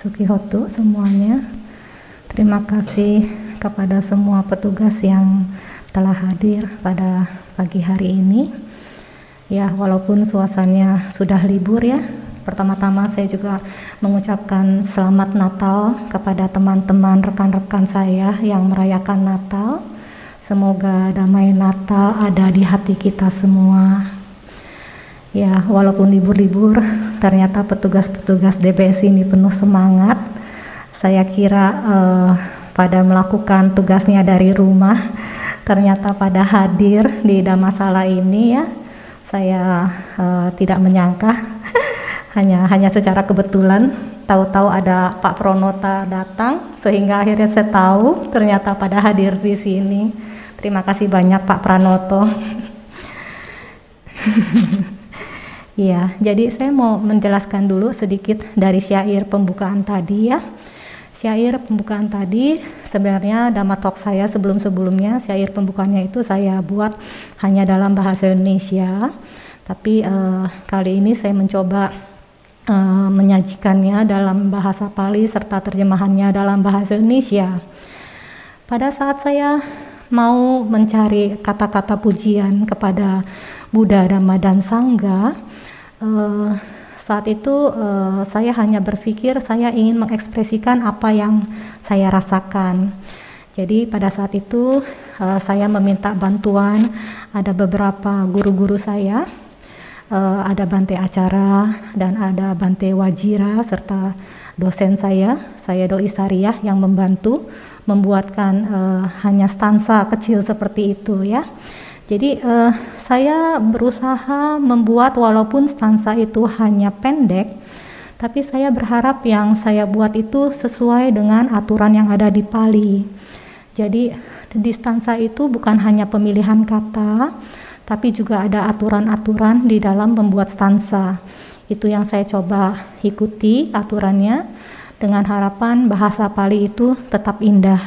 Sukihotu semuanya. Terima kasih kepada semua petugas yang telah hadir pada pagi hari ini. Ya, walaupun suasananya sudah libur ya. Pertama-tama saya juga mengucapkan selamat Natal kepada teman-teman rekan-rekan saya yang merayakan Natal. Semoga damai Natal ada di hati kita semua. Ya, walaupun libur-libur, ternyata petugas-petugas DPS ini penuh semangat. Saya kira uh, pada melakukan tugasnya dari rumah, ternyata pada hadir di Damasala ini ya, saya uh, tidak menyangka, hanya hanya secara kebetulan tahu-tahu ada Pak Pronota datang, sehingga akhirnya saya tahu ternyata pada hadir di sini. Terima kasih banyak Pak Pranoto. Iya, jadi saya mau menjelaskan dulu sedikit dari syair pembukaan tadi ya. Syair pembukaan tadi sebenarnya talk saya sebelum-sebelumnya syair pembukaannya itu saya buat hanya dalam bahasa Indonesia. Tapi uh, kali ini saya mencoba uh, menyajikannya dalam bahasa Pali serta terjemahannya dalam bahasa Indonesia. Pada saat saya mau mencari kata-kata pujian kepada Buddha, Dhamma, dan Sangga, uh, saat itu uh, saya hanya berpikir saya ingin mengekspresikan apa yang saya rasakan. Jadi pada saat itu uh, saya meminta bantuan ada beberapa guru-guru saya, uh, ada Bante Acara dan ada Bante Wajira serta dosen saya, saya Doi Sariyah yang membantu membuatkan uh, hanya stansa kecil seperti itu ya. Jadi uh, saya berusaha membuat walaupun stansa itu hanya pendek, tapi saya berharap yang saya buat itu sesuai dengan aturan yang ada di Pali. Jadi di stansa itu bukan hanya pemilihan kata, tapi juga ada aturan-aturan di dalam membuat stansa. Itu yang saya coba ikuti aturannya dengan harapan bahasa Pali itu tetap indah,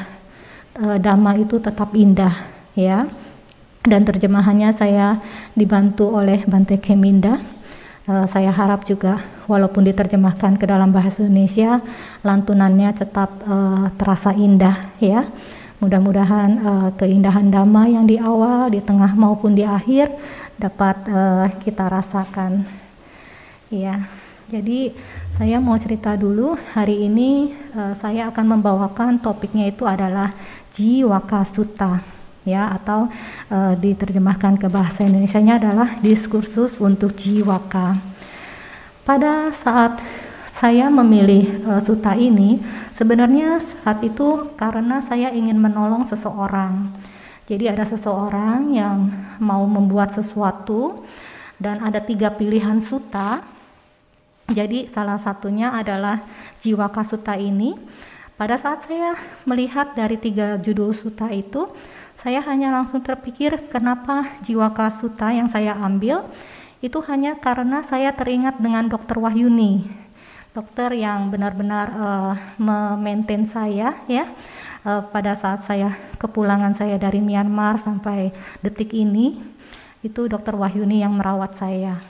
e, dhamma itu tetap indah, ya dan terjemahannya saya dibantu oleh Bante Keminda. Uh, saya harap juga walaupun diterjemahkan ke dalam bahasa Indonesia, lantunannya tetap uh, terasa indah ya. Mudah-mudahan uh, keindahan dhamma yang di awal, di tengah maupun di akhir dapat uh, kita rasakan. Ya. Jadi saya mau cerita dulu hari ini uh, saya akan membawakan topiknya itu adalah Jiwaka Sutta ya atau e, diterjemahkan ke bahasa Indonesia-nya adalah diskursus untuk jiwaka. Pada saat saya memilih e, suta ini, sebenarnya saat itu karena saya ingin menolong seseorang. Jadi ada seseorang yang mau membuat sesuatu dan ada tiga pilihan suta. Jadi salah satunya adalah jiwaka suta ini. Pada saat saya melihat dari tiga judul suta itu, saya hanya langsung terpikir kenapa jiwa kasuta yang saya ambil itu hanya karena saya teringat dengan dokter Wahyuni, dokter yang benar-benar uh, memaintain saya ya uh, pada saat saya kepulangan saya dari Myanmar sampai detik ini itu dokter Wahyuni yang merawat saya.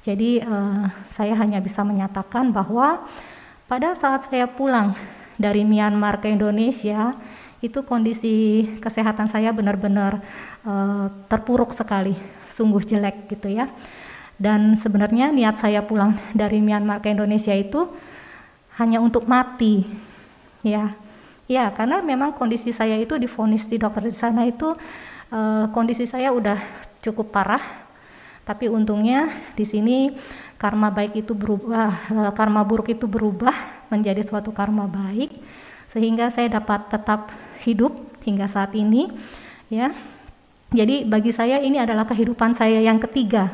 Jadi uh, saya hanya bisa menyatakan bahwa pada saat saya pulang dari Myanmar ke Indonesia itu kondisi kesehatan saya benar-benar uh, terpuruk sekali, sungguh jelek gitu ya. Dan sebenarnya niat saya pulang dari Myanmar ke Indonesia itu hanya untuk mati, ya. Ya, karena memang kondisi saya itu difonis di dokter di sana itu uh, kondisi saya udah cukup parah. Tapi untungnya di sini karma baik itu berubah, uh, karma buruk itu berubah menjadi suatu karma baik sehingga saya dapat tetap hidup hingga saat ini ya. Jadi bagi saya ini adalah kehidupan saya yang ketiga.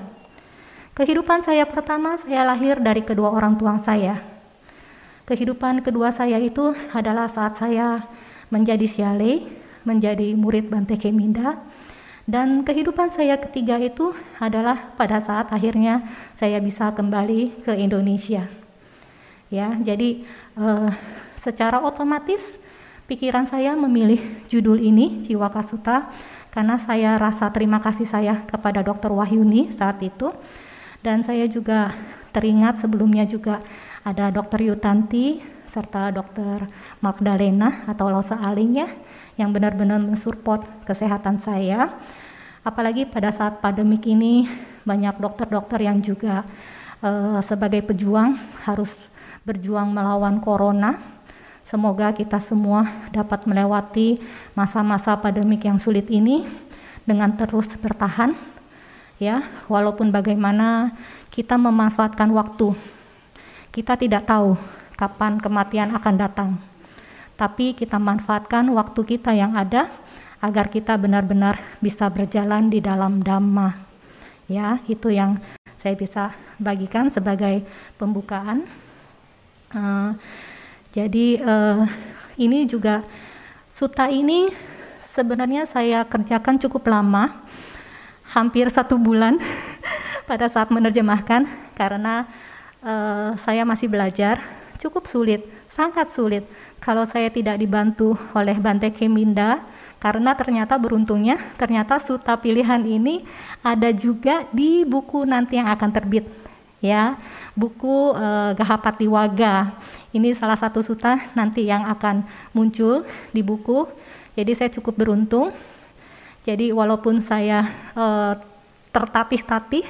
Kehidupan saya pertama saya lahir dari kedua orang tua saya. Kehidupan kedua saya itu adalah saat saya menjadi siale menjadi murid Bante Keminda. Dan kehidupan saya ketiga itu adalah pada saat akhirnya saya bisa kembali ke Indonesia. Ya jadi uh, secara otomatis pikiran saya memilih judul ini Jiwa Kasuta karena saya rasa terima kasih saya kepada Dr. Wahyuni saat itu dan saya juga teringat sebelumnya juga ada Dr. Yutanti serta dokter Magdalena atau Losa Aling ya yang benar-benar mensupport kesehatan saya. Apalagi pada saat pandemik ini banyak dokter-dokter yang juga uh, sebagai pejuang harus berjuang melawan corona. Semoga kita semua dapat melewati masa-masa pandemik yang sulit ini dengan terus bertahan ya, walaupun bagaimana kita memanfaatkan waktu. Kita tidak tahu kapan kematian akan datang. Tapi kita manfaatkan waktu kita yang ada agar kita benar-benar bisa berjalan di dalam dhamma. Ya, itu yang saya bisa bagikan sebagai pembukaan. Uh, jadi uh, ini juga suta ini sebenarnya saya kerjakan cukup lama, hampir satu bulan pada saat menerjemahkan karena uh, saya masih belajar, cukup sulit, sangat sulit. Kalau saya tidak dibantu oleh Bante Keminda karena ternyata beruntungnya ternyata suta pilihan ini ada juga di buku nanti yang akan terbit ya. Buku uh, Gahapati Waga ini salah satu suta nanti yang akan muncul di buku. Jadi saya cukup beruntung. Jadi walaupun saya uh, tertatih-tatih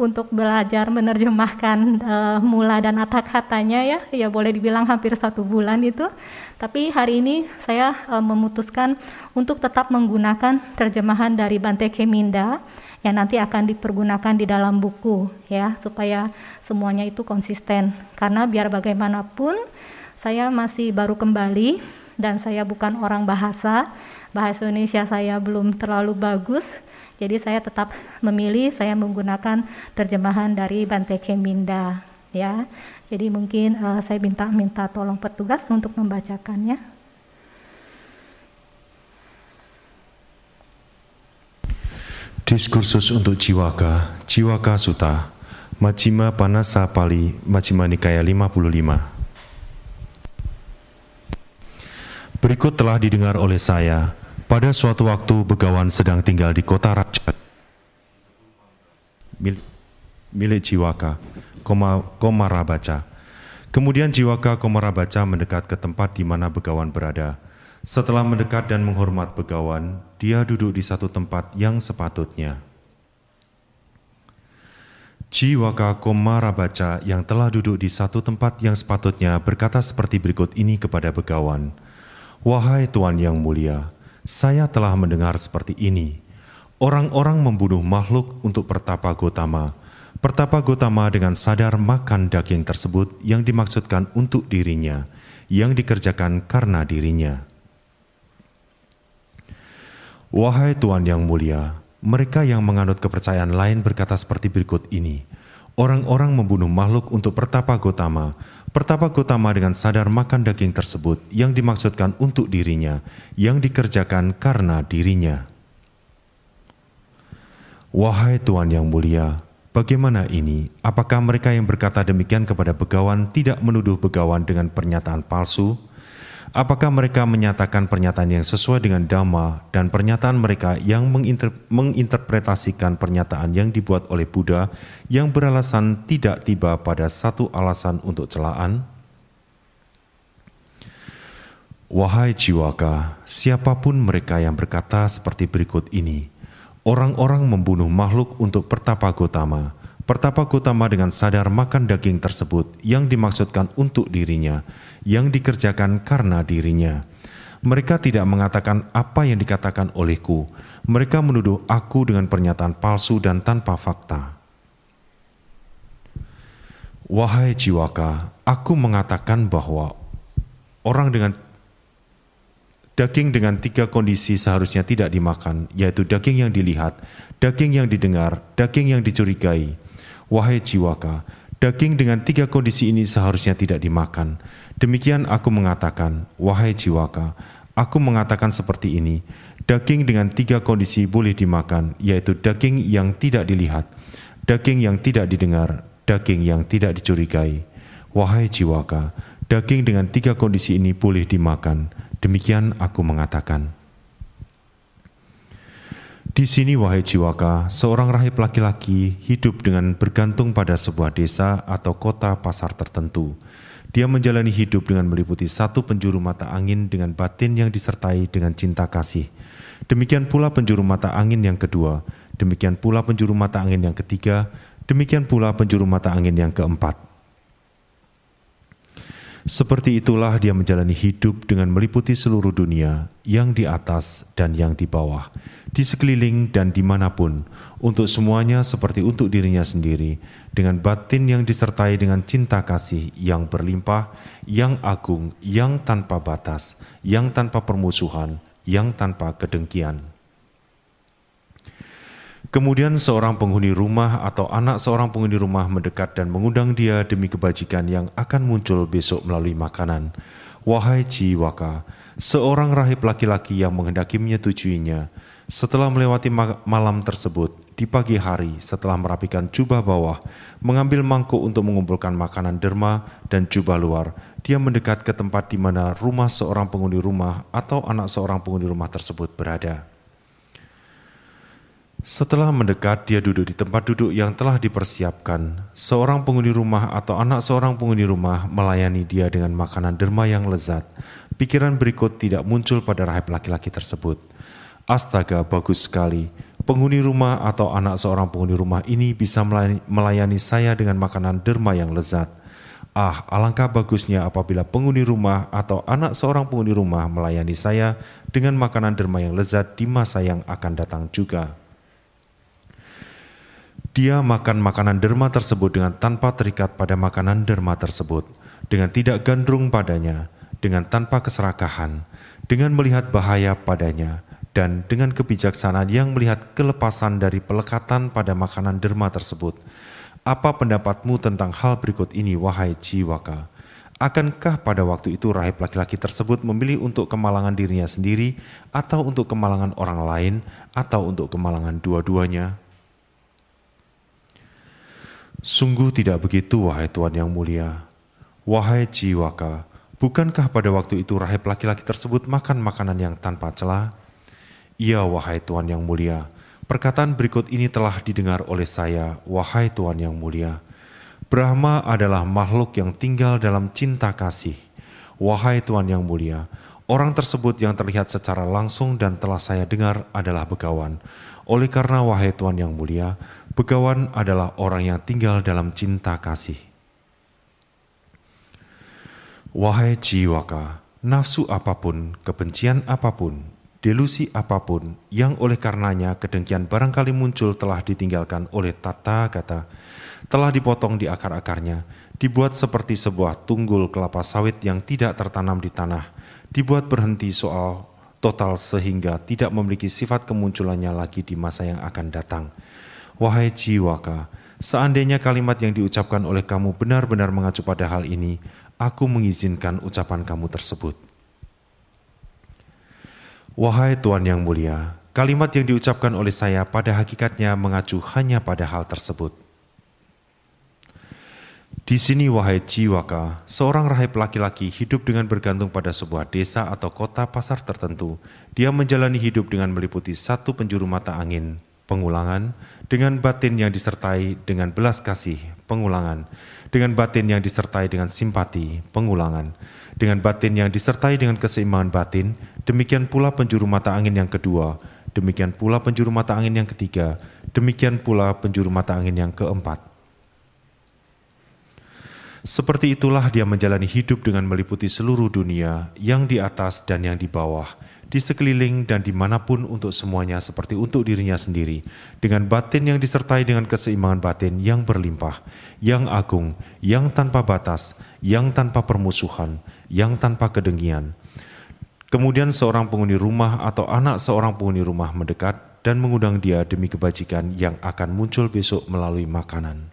untuk belajar menerjemahkan uh, mula dan kata katanya ya, ya boleh dibilang hampir satu bulan itu. Tapi hari ini saya uh, memutuskan untuk tetap menggunakan terjemahan dari Bante Keminda yang nanti akan dipergunakan di dalam buku ya supaya semuanya itu konsisten. Karena biar bagaimanapun saya masih baru kembali dan saya bukan orang bahasa. Bahasa Indonesia saya belum terlalu bagus jadi saya tetap memilih saya menggunakan terjemahan dari Bante Keminda ya. Jadi mungkin uh, saya minta minta tolong petugas untuk membacakannya. Diskursus untuk Jiwaka, Jiwaka Suta, Majima Panasa Pali, Majima Nikaya 55. Berikut telah didengar oleh saya pada suatu waktu Begawan sedang tinggal di kota Raja milik Jiwaka, Koma, Komarabaca. Kemudian Jiwaka Komarabaca mendekat ke tempat di mana Begawan berada. Setelah mendekat dan menghormat Begawan, dia duduk di satu tempat yang sepatutnya. Jiwaka Komarabaca yang telah duduk di satu tempat yang sepatutnya berkata seperti berikut ini kepada Begawan, Wahai Tuan yang mulia, saya telah mendengar seperti ini. Orang-orang membunuh makhluk untuk pertapa Gotama. Pertapa Gotama dengan sadar makan daging tersebut yang dimaksudkan untuk dirinya, yang dikerjakan karena dirinya. Wahai Tuan yang mulia, mereka yang menganut kepercayaan lain berkata seperti berikut ini. Orang-orang membunuh makhluk untuk pertapa Gotama, Pertapa Gotama dengan sadar makan daging tersebut yang dimaksudkan untuk dirinya, yang dikerjakan karena dirinya. Wahai Tuhan yang mulia, bagaimana ini? Apakah mereka yang berkata demikian kepada begawan tidak menuduh begawan dengan pernyataan palsu? Apakah mereka menyatakan pernyataan yang sesuai dengan dhamma dan pernyataan mereka yang menginter menginterpretasikan pernyataan yang dibuat oleh Buddha yang beralasan tidak tiba pada satu alasan untuk celaan? Wahai jiwaka, siapa pun mereka yang berkata seperti berikut ini, orang-orang membunuh makhluk untuk pertapa Gotama, Pertapa Gotama dengan sadar makan daging tersebut yang dimaksudkan untuk dirinya, yang dikerjakan karena dirinya. Mereka tidak mengatakan apa yang dikatakan olehku. Mereka menuduh aku dengan pernyataan palsu dan tanpa fakta. Wahai jiwaka, aku mengatakan bahwa orang dengan daging dengan tiga kondisi seharusnya tidak dimakan, yaitu daging yang dilihat, daging yang didengar, daging yang dicurigai, Wahai jiwaka, daging dengan tiga kondisi ini seharusnya tidak dimakan. Demikian aku mengatakan, wahai jiwaka, aku mengatakan seperti ini, daging dengan tiga kondisi boleh dimakan, yaitu daging yang tidak dilihat, daging yang tidak didengar, daging yang tidak dicurigai. Wahai jiwaka, daging dengan tiga kondisi ini boleh dimakan. Demikian aku mengatakan. Di sini, wahai jiwaka, seorang rahib laki-laki hidup dengan bergantung pada sebuah desa atau kota pasar tertentu. Dia menjalani hidup dengan meliputi satu penjuru mata angin dengan batin yang disertai dengan cinta kasih. Demikian pula penjuru mata angin yang kedua, demikian pula penjuru mata angin yang ketiga, demikian pula penjuru mata angin yang keempat. Seperti itulah dia menjalani hidup dengan meliputi seluruh dunia, yang di atas dan yang di bawah, di sekeliling dan di mana pun, untuk semuanya seperti untuk dirinya sendiri, dengan batin yang disertai dengan cinta kasih yang berlimpah, yang agung, yang tanpa batas, yang tanpa permusuhan, yang tanpa kedengkian. Kemudian seorang penghuni rumah atau anak seorang penghuni rumah mendekat dan mengundang dia demi kebajikan yang akan muncul besok melalui makanan. Wahai Jiwaka, seorang rahib laki-laki yang menghendaki menyetujuinya, setelah melewati malam tersebut, di pagi hari setelah merapikan jubah bawah, mengambil mangkuk untuk mengumpulkan makanan derma dan jubah luar, dia mendekat ke tempat di mana rumah seorang penghuni rumah atau anak seorang penghuni rumah tersebut berada. Setelah mendekat, dia duduk di tempat duduk yang telah dipersiapkan. Seorang penghuni rumah atau anak seorang penghuni rumah melayani dia dengan makanan derma yang lezat. Pikiran berikut tidak muncul pada rahib laki-laki tersebut. Astaga, bagus sekali. Penghuni rumah atau anak seorang penghuni rumah ini bisa melayani saya dengan makanan derma yang lezat. Ah, alangkah bagusnya apabila penghuni rumah atau anak seorang penghuni rumah melayani saya dengan makanan derma yang lezat di masa yang akan datang juga. Dia makan makanan derma tersebut dengan tanpa terikat pada makanan derma tersebut, dengan tidak gandrung padanya, dengan tanpa keserakahan, dengan melihat bahaya padanya, dan dengan kebijaksanaan yang melihat kelepasan dari pelekatan pada makanan derma tersebut. Apa pendapatmu tentang hal berikut ini, wahai jiwaka? Akankah pada waktu itu rahib laki-laki tersebut memilih untuk kemalangan dirinya sendiri, atau untuk kemalangan orang lain, atau untuk kemalangan dua-duanya? Sungguh tidak begitu, wahai Tuhan yang mulia. Wahai jiwaka, bukankah pada waktu itu rahib laki-laki tersebut makan makanan yang tanpa celah? Iya, wahai Tuhan yang mulia. Perkataan berikut ini telah didengar oleh saya, wahai Tuhan yang mulia. Brahma adalah makhluk yang tinggal dalam cinta kasih. Wahai Tuhan yang mulia, orang tersebut yang terlihat secara langsung dan telah saya dengar adalah begawan. Oleh karena wahai Tuhan yang mulia, Begawan adalah orang yang tinggal dalam cinta kasih. Wahai jiwaka, nafsu apa pun, kebencian apa pun, delusi apa pun, yang oleh karenanya kedengkian barangkali muncul telah ditinggalkan oleh tata kata, telah dipotong di akar-akarnya, dibuat seperti sebuah tunggul kelapa sawit yang tidak tertanam di tanah, dibuat berhenti soal total sehingga tidak memiliki sifat kemunculannya lagi di masa yang akan datang Wahai jiwaka, seandainya kalimat yang diucapkan oleh kamu benar-benar mengacu pada hal ini, aku mengizinkan ucapan kamu tersebut. Wahai Tuhan yang mulia, kalimat yang diucapkan oleh saya pada hakikatnya mengacu hanya pada hal tersebut. Di sini wahai jiwaka, seorang rahib laki-laki hidup dengan bergantung pada sebuah desa atau kota pasar tertentu. Dia menjalani hidup dengan meliputi satu penjuru mata angin, pengulangan, dengan batin yang disertai dengan belas kasih, pengulangan, dengan batin yang disertai dengan simpati, pengulangan, dengan batin yang disertai dengan keseimbangan batin, demikian pula penjuru mata angin yang kedua, demikian pula penjuru mata angin yang ketiga, demikian pula penjuru mata angin yang keempat. Seperti itulah dia menjalani hidup dengan meliputi seluruh dunia, yang di atas dan yang di bawah, di sekeliling dan di mana pun untuk semuanya seperti untuk dirinya sendiri, dengan batin yang disertai dengan keseimbangan batin yang berlimpah, yang agung, yang tanpa batas, yang tanpa permusuhan, yang tanpa kedengkian. Kemudian seorang penghuni rumah atau anak seorang penghuni rumah mendekat dan mengundang dia demi kebajikan yang akan muncul besok melalui makanan.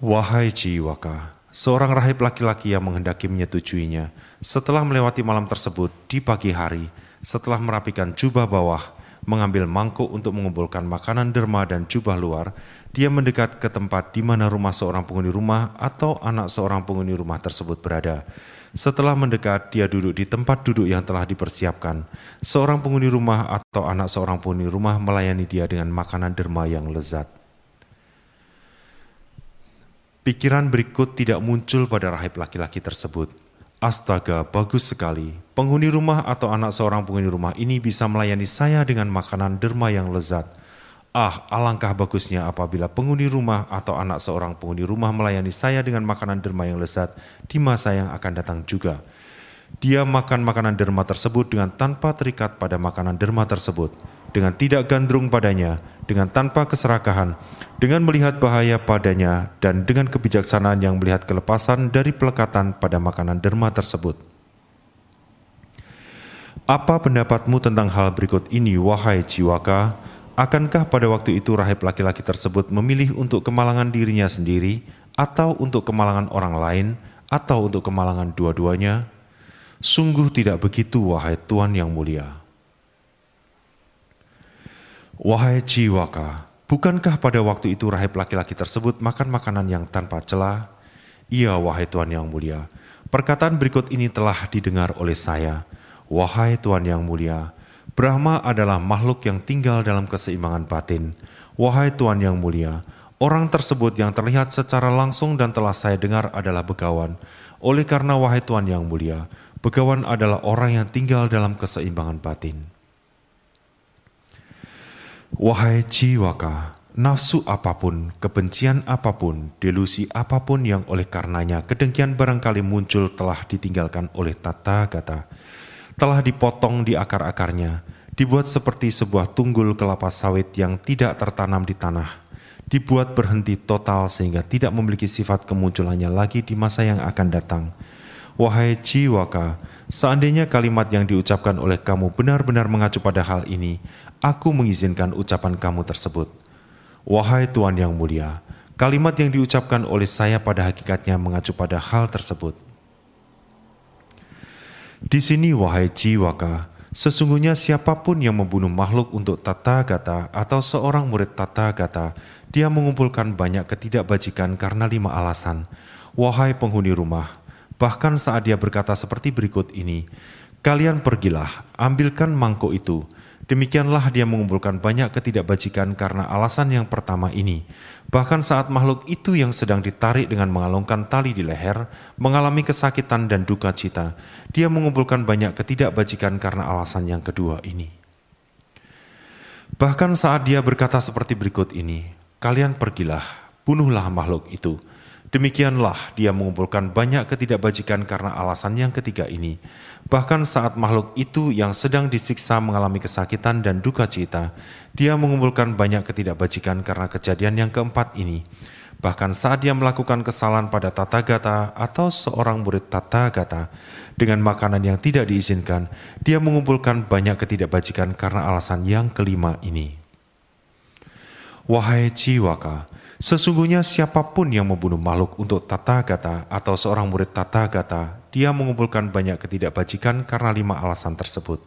Wahai jiwaka, seorang rahib laki-laki yang menghendaki menyetujuinya, setelah melewati malam tersebut di pagi hari, setelah merapikan jubah bawah, mengambil mangkuk untuk mengumpulkan makanan derma dan jubah luar, dia mendekat ke tempat di mana rumah seorang penghuni rumah atau anak seorang penghuni rumah tersebut berada. Setelah mendekat, dia duduk di tempat duduk yang telah dipersiapkan. Seorang penghuni rumah atau anak seorang penghuni rumah melayani dia dengan makanan derma yang lezat. Pikiran berikut tidak muncul pada rahib laki-laki tersebut. Astaga, bagus sekali. Penghuni rumah atau anak seorang penghuni rumah ini bisa melayani saya dengan makanan derma yang lezat. Ah, alangkah bagusnya apabila penghuni rumah atau anak seorang penghuni rumah melayani saya dengan makanan derma yang lezat di masa yang akan datang juga. Dia makan makanan derma tersebut dengan tanpa terikat pada makanan derma tersebut dengan tidak gandrung padanya, dengan tanpa keserakahan, dengan melihat bahaya padanya, dan dengan kebijaksanaan yang melihat kelepasan dari pelekatan pada makanan derma tersebut. Apa pendapatmu tentang hal berikut ini, wahai jiwaka? Akankah pada waktu itu rahib laki-laki tersebut memilih untuk kemalangan dirinya sendiri, atau untuk kemalangan orang lain, atau untuk kemalangan dua-duanya? Sungguh tidak begitu, wahai Tuhan yang mulia. Wahai jiwaka, bukankah pada waktu itu rahib laki-laki tersebut makan makanan yang tanpa celah? Iya, wahai Tuhan yang mulia. Perkataan berikut ini telah didengar oleh saya. Wahai Tuhan yang mulia, Brahma adalah makhluk yang tinggal dalam keseimbangan batin. Wahai Tuhan yang mulia, orang tersebut yang terlihat secara langsung dan telah saya dengar adalah begawan. Oleh karena wahai Tuhan yang mulia, begawan adalah orang yang tinggal dalam keseimbangan batin. Wahai jiwaka, nafsu apa pun, kebencian apa pun, delusi apa pun yang oleh karenanya kedengkian barangkali muncul telah ditinggalkan oleh tata gata, telah dipotong di akar-akarnya, dibuat seperti sebuah tunggul kelapa sawit yang tidak tertanam di tanah, dibuat berhenti total sehingga tidak memiliki sifat kemunculannya lagi di masa yang akan datang. Wahai jiwaka, seandainya kalimat yang diucapkan oleh kamu benar-benar mengacu pada hal ini, aku mengizinkan ucapan kamu tersebut. Wahai Tuhan yang mulia, kalimat yang diucapkan oleh saya pada hakikatnya mengacu pada hal tersebut. Di sini wahai jiwaka, sesungguhnya siapa pun yang membunuh makhluk untuk tata gata atau seorang murid tata gata, dia mengumpulkan banyak ketidakbajikan karena lima alasan. Wahai penghuni rumah, bahkan saat dia berkata seperti berikut ini, Kalian pergilah, ambilkan mangkuk itu, Demikianlah dia mengumpulkan banyak ketidakbajikan karena alasan yang pertama ini. Bahkan saat makhluk itu yang sedang ditarik dengan mengalungkan tali di leher, mengalami kesakitan dan duka cita, dia mengumpulkan banyak ketidakbajikan karena alasan yang kedua ini. Bahkan saat dia berkata seperti berikut ini, kalian pergilah, bunuhlah makhluk itu, Demikianlah dia mengumpulkan banyak ketidakbajikan karena alasan yang ketiga ini. Bahkan saat makhluk itu yang sedang disiksa mengalami kesakitan dan duka cita, dia mengumpulkan banyak ketidakbajikan karena kejadian yang keempat ini. Bahkan saat dia melakukan kesalahan pada tata gata atau seorang murid tata gata dengan makanan yang tidak diizinkan, dia mengumpulkan banyak ketidakbajikan karena alasan yang kelima ini. Wahai jiwaka, Sesungguhnya siapa pun yang membunuh makhluk untuk tata gata atau seorang murid tata gata, dia mengumpulkan banyak ketidakbajikan karena lima alasan tersebut.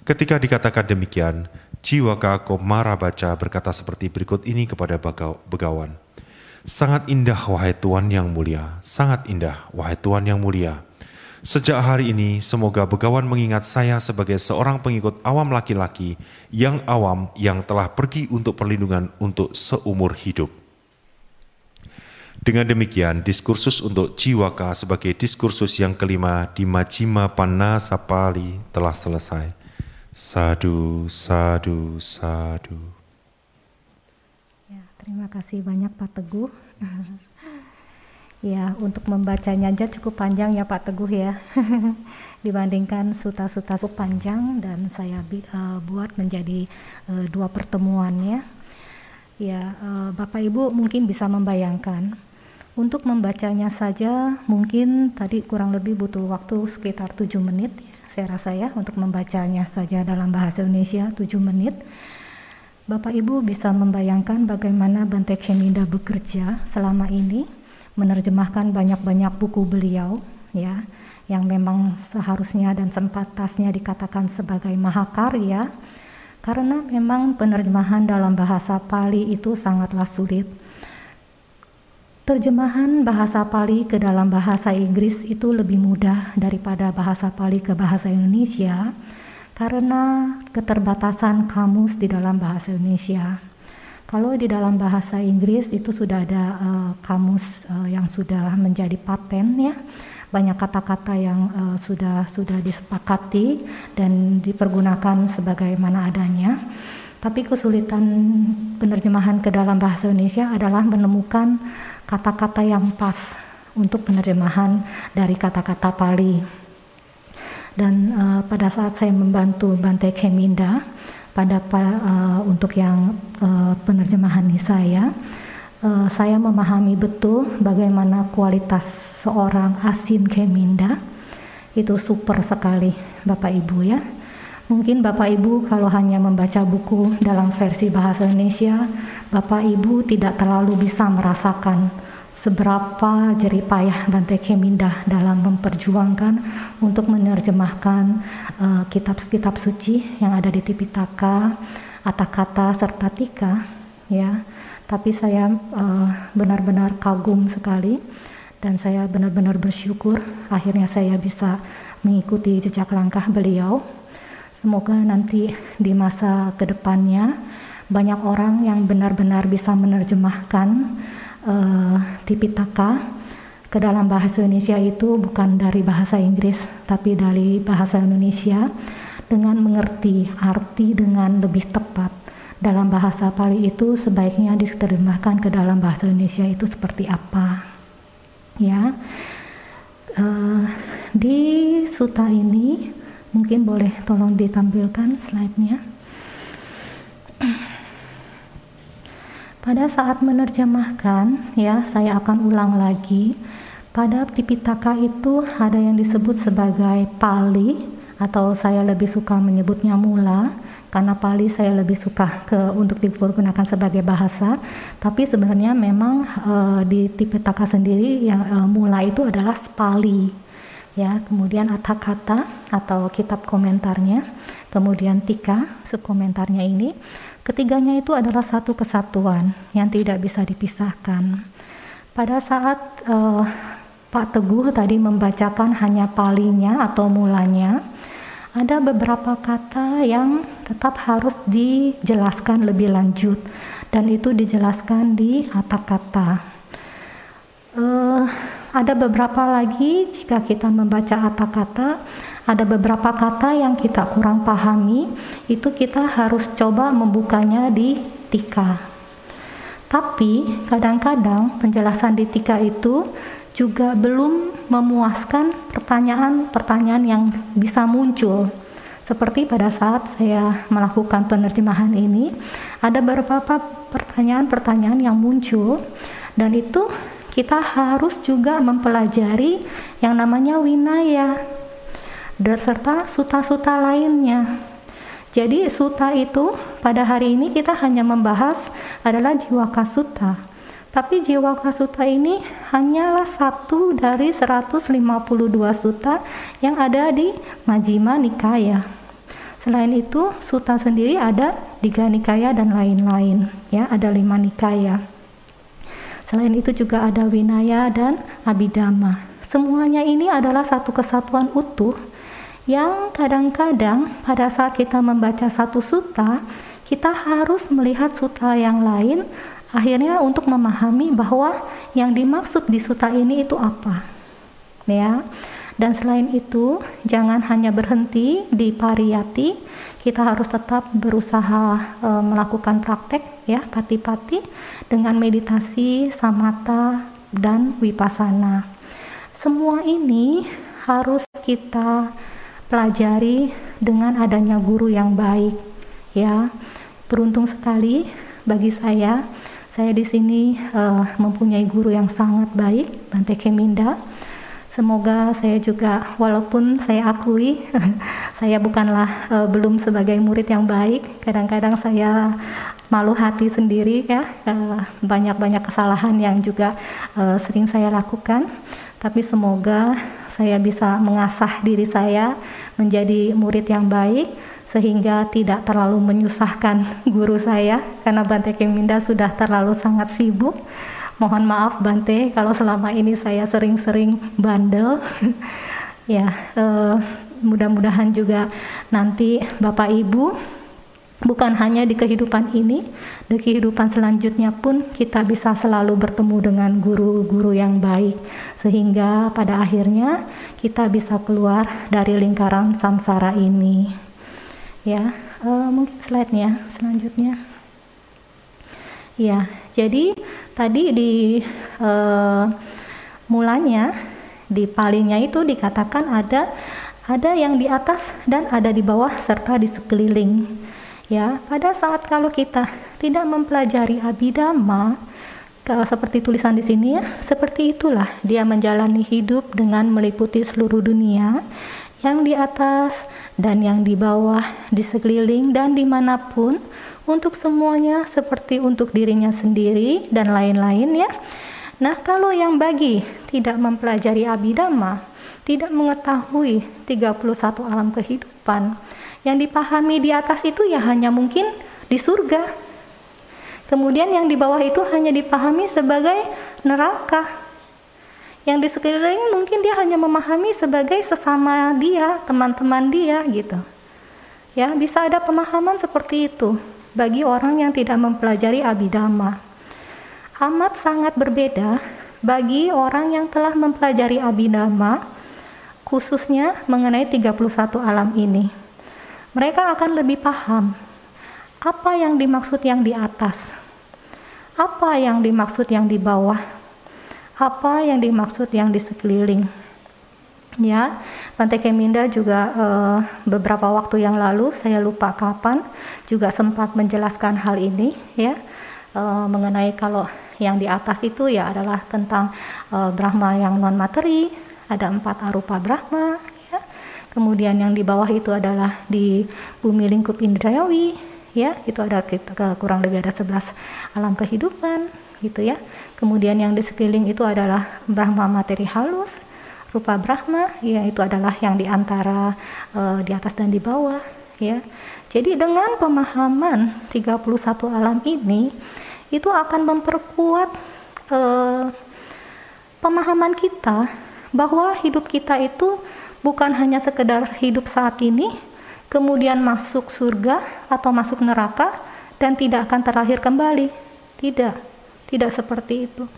Ketika dikatakan demikian, Jiwaka Komara baca berkata seperti berikut ini kepada begawan. Sangat indah wahai Tuhan yang mulia, sangat indah wahai Tuhan yang mulia. Sejak hari ini, semoga Begawan mengingat saya sebagai seorang pengikut awam laki-laki yang awam yang telah pergi untuk perlindungan untuk seumur hidup. Dengan demikian, diskursus untuk Jiwaka sebagai diskursus yang kelima di Majima Panasapali telah selesai. Sadu, sadu, sadu. Ya, terima kasih banyak Pak Teguh. Ya, untuk membacanya aja cukup panjang ya Pak Teguh ya. Dibandingkan suta-suta panjang dan saya uh, buat menjadi uh, dua pertemuan ya. Ya, uh, Bapak Ibu mungkin bisa membayangkan untuk membacanya saja mungkin tadi kurang lebih butuh waktu sekitar 7 menit ya, saya rasa ya untuk membacanya saja dalam bahasa Indonesia 7 menit. Bapak Ibu bisa membayangkan bagaimana Bantek Heminda bekerja selama ini menerjemahkan banyak-banyak buku beliau ya yang memang seharusnya dan sempatasnya dikatakan sebagai mahakarya karena memang penerjemahan dalam bahasa Pali itu sangatlah sulit. Terjemahan bahasa Pali ke dalam bahasa Inggris itu lebih mudah daripada bahasa Pali ke bahasa Indonesia karena keterbatasan kamus di dalam bahasa Indonesia. Kalau di dalam bahasa Inggris itu sudah ada uh, kamus uh, yang sudah menjadi paten ya. Banyak kata-kata yang uh, sudah sudah disepakati dan dipergunakan sebagaimana adanya. Tapi kesulitan penerjemahan ke dalam bahasa Indonesia adalah menemukan kata-kata yang pas untuk penerjemahan dari kata-kata Pali. Dan uh, pada saat saya membantu Bante Keminda, pada uh, untuk yang uh, penerjemahan saya uh, saya memahami betul bagaimana kualitas seorang asin keminda itu super sekali Bapak Ibu ya. Mungkin Bapak Ibu kalau hanya membaca buku dalam versi bahasa Indonesia Bapak Ibu tidak terlalu bisa merasakan seberapa jeripayah Bante Kemindah dalam memperjuangkan untuk menerjemahkan uh, kitab-kitab suci yang ada di Tipitaka, Atakata serta Tika ya. Tapi saya eh, benar-benar kagum sekali dan saya benar-benar bersyukur akhirnya saya bisa mengikuti jejak langkah beliau. Semoga nanti di masa ke depannya banyak orang yang benar-benar bisa menerjemahkan uh, Tipitaka ke dalam bahasa Indonesia itu bukan dari bahasa Inggris tapi dari bahasa Indonesia dengan mengerti arti dengan lebih tepat. Dalam bahasa Pali itu sebaiknya diterjemahkan ke dalam bahasa Indonesia itu seperti apa ya. Uh, di suta ini mungkin boleh tolong ditampilkan slide-nya Pada saat menerjemahkan, ya, saya akan ulang lagi. Pada Tipitaka itu ada yang disebut sebagai Pali atau saya lebih suka menyebutnya mula karena Pali saya lebih suka ke untuk digunakan sebagai bahasa. Tapi sebenarnya memang uh, di Tipitaka sendiri yang uh, mula itu adalah Pali. Ya, kemudian kata atau kitab komentarnya, kemudian tika subkomentarnya ini Ketiganya itu adalah satu kesatuan yang tidak bisa dipisahkan. Pada saat uh, Pak Teguh tadi membacakan hanya palinya atau mulanya, ada beberapa kata yang tetap harus dijelaskan lebih lanjut dan itu dijelaskan di kata-kata. Uh, ada beberapa lagi jika kita membaca kata-kata ada beberapa kata yang kita kurang pahami, itu kita harus coba membukanya di tika. Tapi kadang-kadang penjelasan di tika itu juga belum memuaskan pertanyaan-pertanyaan yang bisa muncul. Seperti pada saat saya melakukan penerjemahan ini, ada beberapa pertanyaan-pertanyaan yang muncul dan itu kita harus juga mempelajari yang namanya winaya serta suta-suta lainnya. Jadi suta itu pada hari ini kita hanya membahas adalah jiwa kasuta. Tapi jiwa kasuta ini hanyalah satu dari 152 suta yang ada di Majima Nikaya. Selain itu, suta sendiri ada di Ganikaya dan lain-lain, ya, ada lima nikaya. Selain itu juga ada Winaya dan Abidama. Semuanya ini adalah satu kesatuan utuh yang kadang-kadang pada saat kita membaca satu suta, kita harus melihat suta yang lain akhirnya untuk memahami bahwa yang dimaksud di suta ini itu apa. Ya. Dan selain itu, jangan hanya berhenti di pariyati, kita harus tetap berusaha e, melakukan praktek ya, pati-pati dengan meditasi, samata dan wipasana. Semua ini harus kita pelajari dengan adanya guru yang baik ya. Beruntung sekali bagi saya saya di sini uh, mempunyai guru yang sangat baik Bante Keminda. Semoga saya juga walaupun saya akui saya bukanlah uh, belum sebagai murid yang baik kadang-kadang saya malu hati sendiri ya. Uh, banyak-banyak kesalahan yang juga uh, sering saya lakukan. Tapi semoga saya bisa mengasah diri saya menjadi murid yang baik sehingga tidak terlalu menyusahkan guru saya karena Bante Keminda sudah terlalu sangat sibuk. Mohon maaf Bante kalau selama ini saya sering-sering bandel. ya, eh, mudah-mudahan juga nanti Bapak Ibu bukan hanya di kehidupan ini, di kehidupan selanjutnya pun kita bisa selalu bertemu dengan guru-guru yang baik, sehingga pada akhirnya kita bisa keluar dari lingkaran samsara ini. Ya, uh, mungkin slide-nya selanjutnya. Ya, jadi tadi di uh, mulanya di palinya itu dikatakan ada ada yang di atas dan ada di bawah serta di sekeliling. Ya, pada saat kalau kita tidak mempelajari abidama, seperti tulisan di sini ya, seperti itulah dia menjalani hidup dengan meliputi seluruh dunia, yang di atas dan yang di bawah, di sekeliling dan di mana pun, untuk semuanya seperti untuk dirinya sendiri dan lain-lain ya. Nah, kalau yang bagi tidak mempelajari abidama, tidak mengetahui 31 alam kehidupan, yang dipahami di atas itu ya hanya mungkin di surga. Kemudian yang di bawah itu hanya dipahami sebagai neraka. Yang di sekeliling mungkin dia hanya memahami sebagai sesama dia, teman-teman dia gitu. Ya, bisa ada pemahaman seperti itu bagi orang yang tidak mempelajari abidama. Amat sangat berbeda bagi orang yang telah mempelajari abidama khususnya mengenai 31 alam ini mereka akan lebih paham apa yang dimaksud yang di atas, apa yang dimaksud yang di bawah, apa yang dimaksud yang di sekeliling. Ya, Bante Keminda juga uh, beberapa waktu yang lalu, saya lupa kapan, juga sempat menjelaskan hal ini, ya, uh, mengenai kalau yang di atas itu ya adalah tentang uh, Brahma yang non materi, ada empat arupa Brahma, kemudian yang di bawah itu adalah di bumi lingkup indrayawi ya itu ada kita kurang lebih ada 11 alam kehidupan gitu ya. Kemudian yang di sekeliling itu adalah Brahma materi halus rupa Brahma ya itu adalah yang di antara uh, di atas dan di bawah ya. Jadi dengan pemahaman 31 alam ini itu akan memperkuat uh, pemahaman kita bahwa hidup kita itu bukan hanya sekedar hidup saat ini, kemudian masuk surga atau masuk neraka dan tidak akan terlahir kembali. Tidak, tidak seperti itu.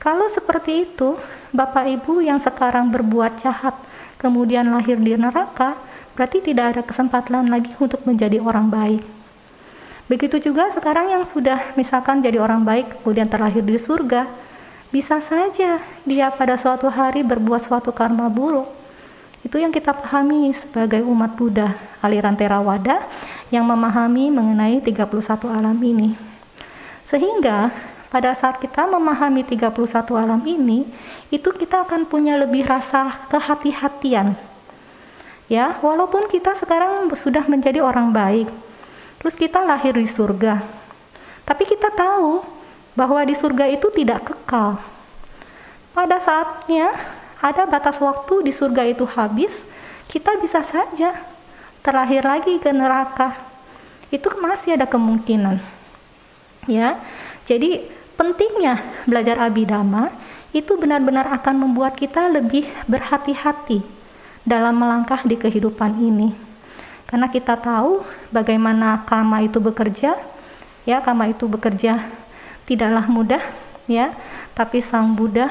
Kalau seperti itu, Bapak Ibu yang sekarang berbuat jahat kemudian lahir di neraka, berarti tidak ada kesempatan lagi untuk menjadi orang baik. Begitu juga sekarang yang sudah misalkan jadi orang baik kemudian terlahir di surga, bisa saja dia pada suatu hari berbuat suatu karma buruk itu yang kita pahami sebagai umat Buddha, aliran Theravada yang memahami mengenai 31 alam ini. Sehingga pada saat kita memahami 31 alam ini, itu kita akan punya lebih rasa kehati-hatian. Ya, walaupun kita sekarang sudah menjadi orang baik, terus kita lahir di surga. Tapi kita tahu bahwa di surga itu tidak kekal. Pada saatnya ada batas waktu di surga itu habis, kita bisa saja terlahir lagi ke neraka. Itu masih ada kemungkinan. Ya. Jadi pentingnya belajar abidama itu benar-benar akan membuat kita lebih berhati-hati dalam melangkah di kehidupan ini. Karena kita tahu bagaimana kama itu bekerja, ya kama itu bekerja tidaklah mudah, ya, tapi sang Buddha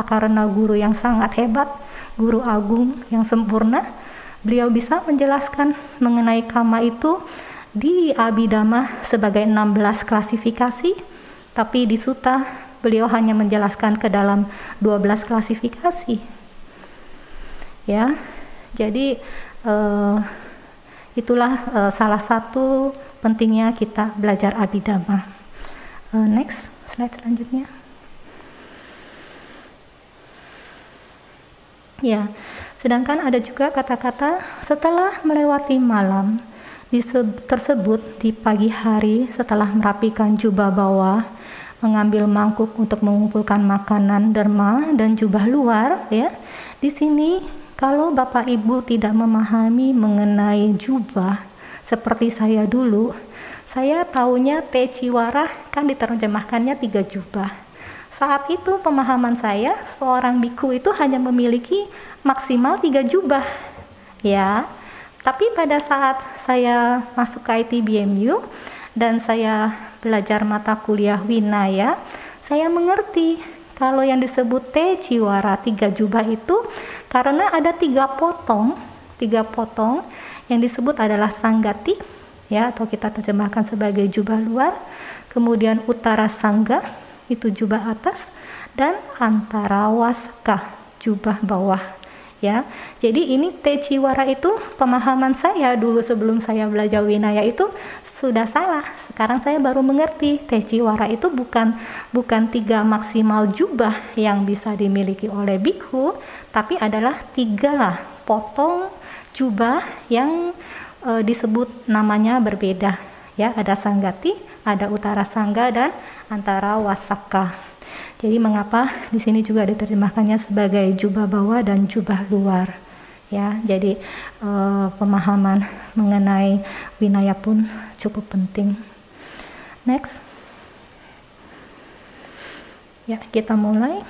karena guru yang sangat hebat, guru agung yang sempurna, beliau bisa menjelaskan mengenai kama itu di Abhidhamma sebagai 16 klasifikasi, tapi di Sutta beliau hanya menjelaskan ke dalam 12 klasifikasi. Ya. Jadi uh, itulah uh, salah satu pentingnya kita belajar Abhidhamma. Uh, next slide selanjutnya. Ya, sedangkan ada juga kata-kata setelah melewati malam tersebut di pagi hari setelah merapikan jubah bawah, mengambil mangkuk untuk mengumpulkan makanan derma dan jubah luar ya. Di sini kalau Bapak Ibu tidak memahami mengenai jubah seperti saya dulu, saya taunya teciwara kan diterjemahkannya tiga jubah. Saat itu pemahaman saya seorang biku itu hanya memiliki maksimal tiga jubah. Ya, Tapi pada saat saya masuk ke ITBMU dan saya belajar mata kuliah Winaya, saya mengerti kalau yang disebut T Ciwara tiga jubah itu karena ada tiga potong, tiga potong yang disebut adalah sanggati ya atau kita terjemahkan sebagai jubah luar, kemudian utara sangga itu jubah atas dan antara wasaka jubah bawah ya. Jadi ini Teciwara itu pemahaman saya dulu sebelum saya belajar Winaya itu sudah salah. Sekarang saya baru mengerti Teciwara itu bukan bukan tiga maksimal jubah yang bisa dimiliki oleh bikhu, tapi adalah tiga potong jubah yang e, disebut namanya berbeda. Ya, ada sanggati, ada utara sangga dan antara wasaka. Jadi mengapa di sini juga diterjemahkannya sebagai jubah bawah dan jubah luar. Ya, jadi uh, pemahaman mengenai winaya pun cukup penting. Next. Ya, kita mulai.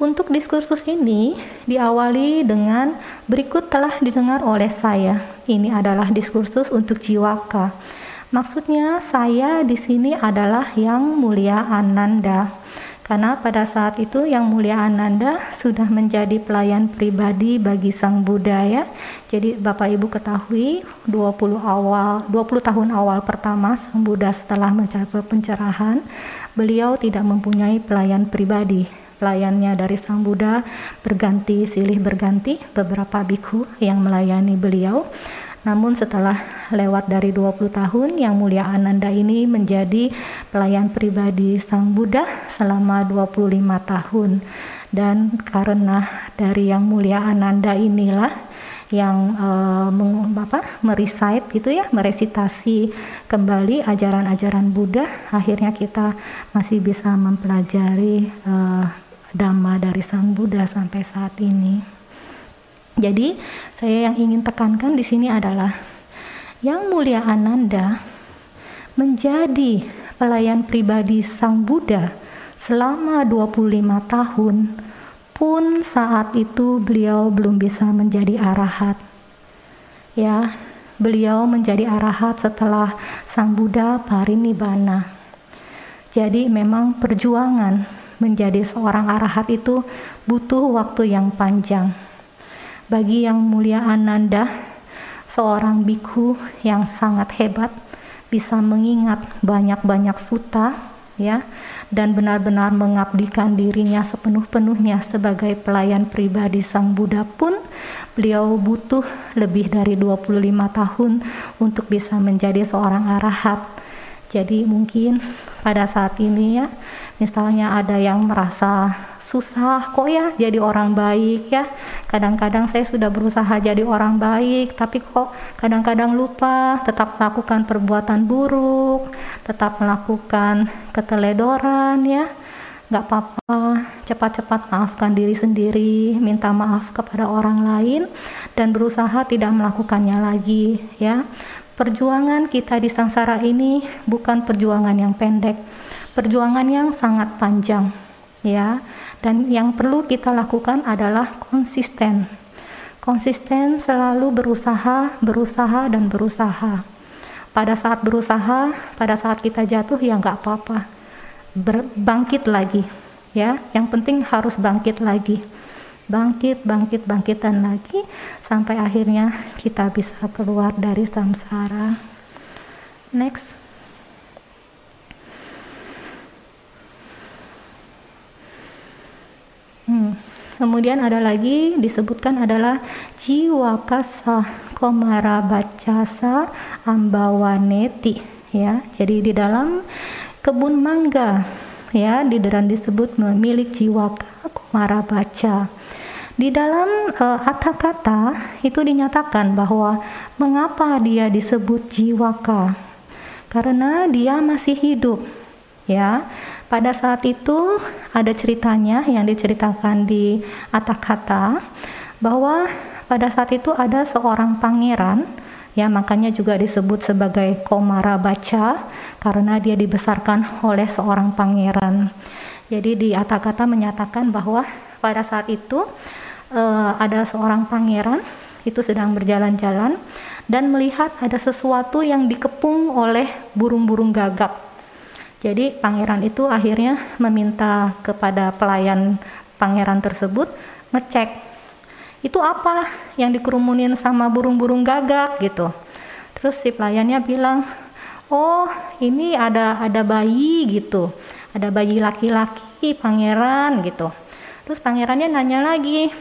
Untuk diskursus ini diawali dengan berikut telah didengar oleh saya. Ini adalah diskursus untuk jiwaka Maksudnya saya di sini adalah yang mulia Ananda. Karena pada saat itu yang mulia Ananda sudah menjadi pelayan pribadi bagi Sang Buddha ya. Jadi Bapak Ibu ketahui 20 awal 20 tahun awal pertama Sang Buddha setelah mencapai pencerahan, beliau tidak mempunyai pelayan pribadi. Pelayannya dari Sang Buddha berganti silih berganti beberapa bikhu yang melayani beliau namun setelah lewat dari 20 tahun, Yang Mulia Ananda ini menjadi pelayan pribadi Sang Buddha selama 25 tahun. Dan karena dari Yang Mulia Ananda inilah yang uh, meng, apa, merecite gitu ya, meresitasi kembali ajaran-ajaran Buddha, akhirnya kita masih bisa mempelajari uh, Dhamma dari Sang Buddha sampai saat ini. Jadi, saya yang ingin tekankan di sini adalah yang mulia Ananda menjadi pelayan pribadi Sang Buddha selama 25 tahun pun saat itu beliau belum bisa menjadi arahat. Ya, beliau menjadi arahat setelah Sang Buddha parinibbana. Jadi memang perjuangan menjadi seorang arahat itu butuh waktu yang panjang bagi yang mulia Ananda, seorang bikhu yang sangat hebat, bisa mengingat banyak-banyak suta, ya, dan benar-benar mengabdikan dirinya sepenuh-penuhnya sebagai pelayan pribadi Sang Buddha pun, beliau butuh lebih dari 25 tahun untuk bisa menjadi seorang arahat. Jadi mungkin pada saat ini ya, misalnya ada yang merasa susah kok ya jadi orang baik ya? Kadang-kadang saya sudah berusaha jadi orang baik tapi kok kadang-kadang lupa tetap melakukan perbuatan buruk tetap melakukan keteledoran ya? Nggak apa-apa cepat-cepat maafkan diri sendiri minta maaf kepada orang lain dan berusaha tidak melakukannya lagi ya perjuangan kita di sangsara ini bukan perjuangan yang pendek perjuangan yang sangat panjang ya dan yang perlu kita lakukan adalah konsisten. Konsisten selalu berusaha, berusaha, dan berusaha. Pada saat berusaha, pada saat kita jatuh ya nggak apa-apa. Bangkit lagi, ya. Yang penting harus bangkit lagi. Bangkit, bangkit, bangkit dan lagi sampai akhirnya kita bisa keluar dari samsara. Next. Hmm. Kemudian ada lagi disebutkan adalah jiwa kasa komara bacasa ambawaneti ya. Jadi di dalam kebun mangga ya di dalam disebut memiliki jiwa komara baca. Di dalam uh, kata-kata itu dinyatakan bahwa mengapa dia disebut jiwaka? Karena dia masih hidup ya pada saat itu ada ceritanya yang diceritakan di Atakata bahwa pada saat itu ada seorang pangeran ya makanya juga disebut sebagai Komara Baca karena dia dibesarkan oleh seorang pangeran. Jadi di Atakata menyatakan bahwa pada saat itu uh, ada seorang pangeran itu sedang berjalan-jalan dan melihat ada sesuatu yang dikepung oleh burung-burung gagak. Jadi pangeran itu akhirnya meminta kepada pelayan pangeran tersebut ngecek itu apa yang dikerumunin sama burung-burung gagak gitu. Terus si pelayannya bilang, "Oh, ini ada ada bayi gitu. Ada bayi laki-laki pangeran gitu." Terus pangerannya nanya lagi,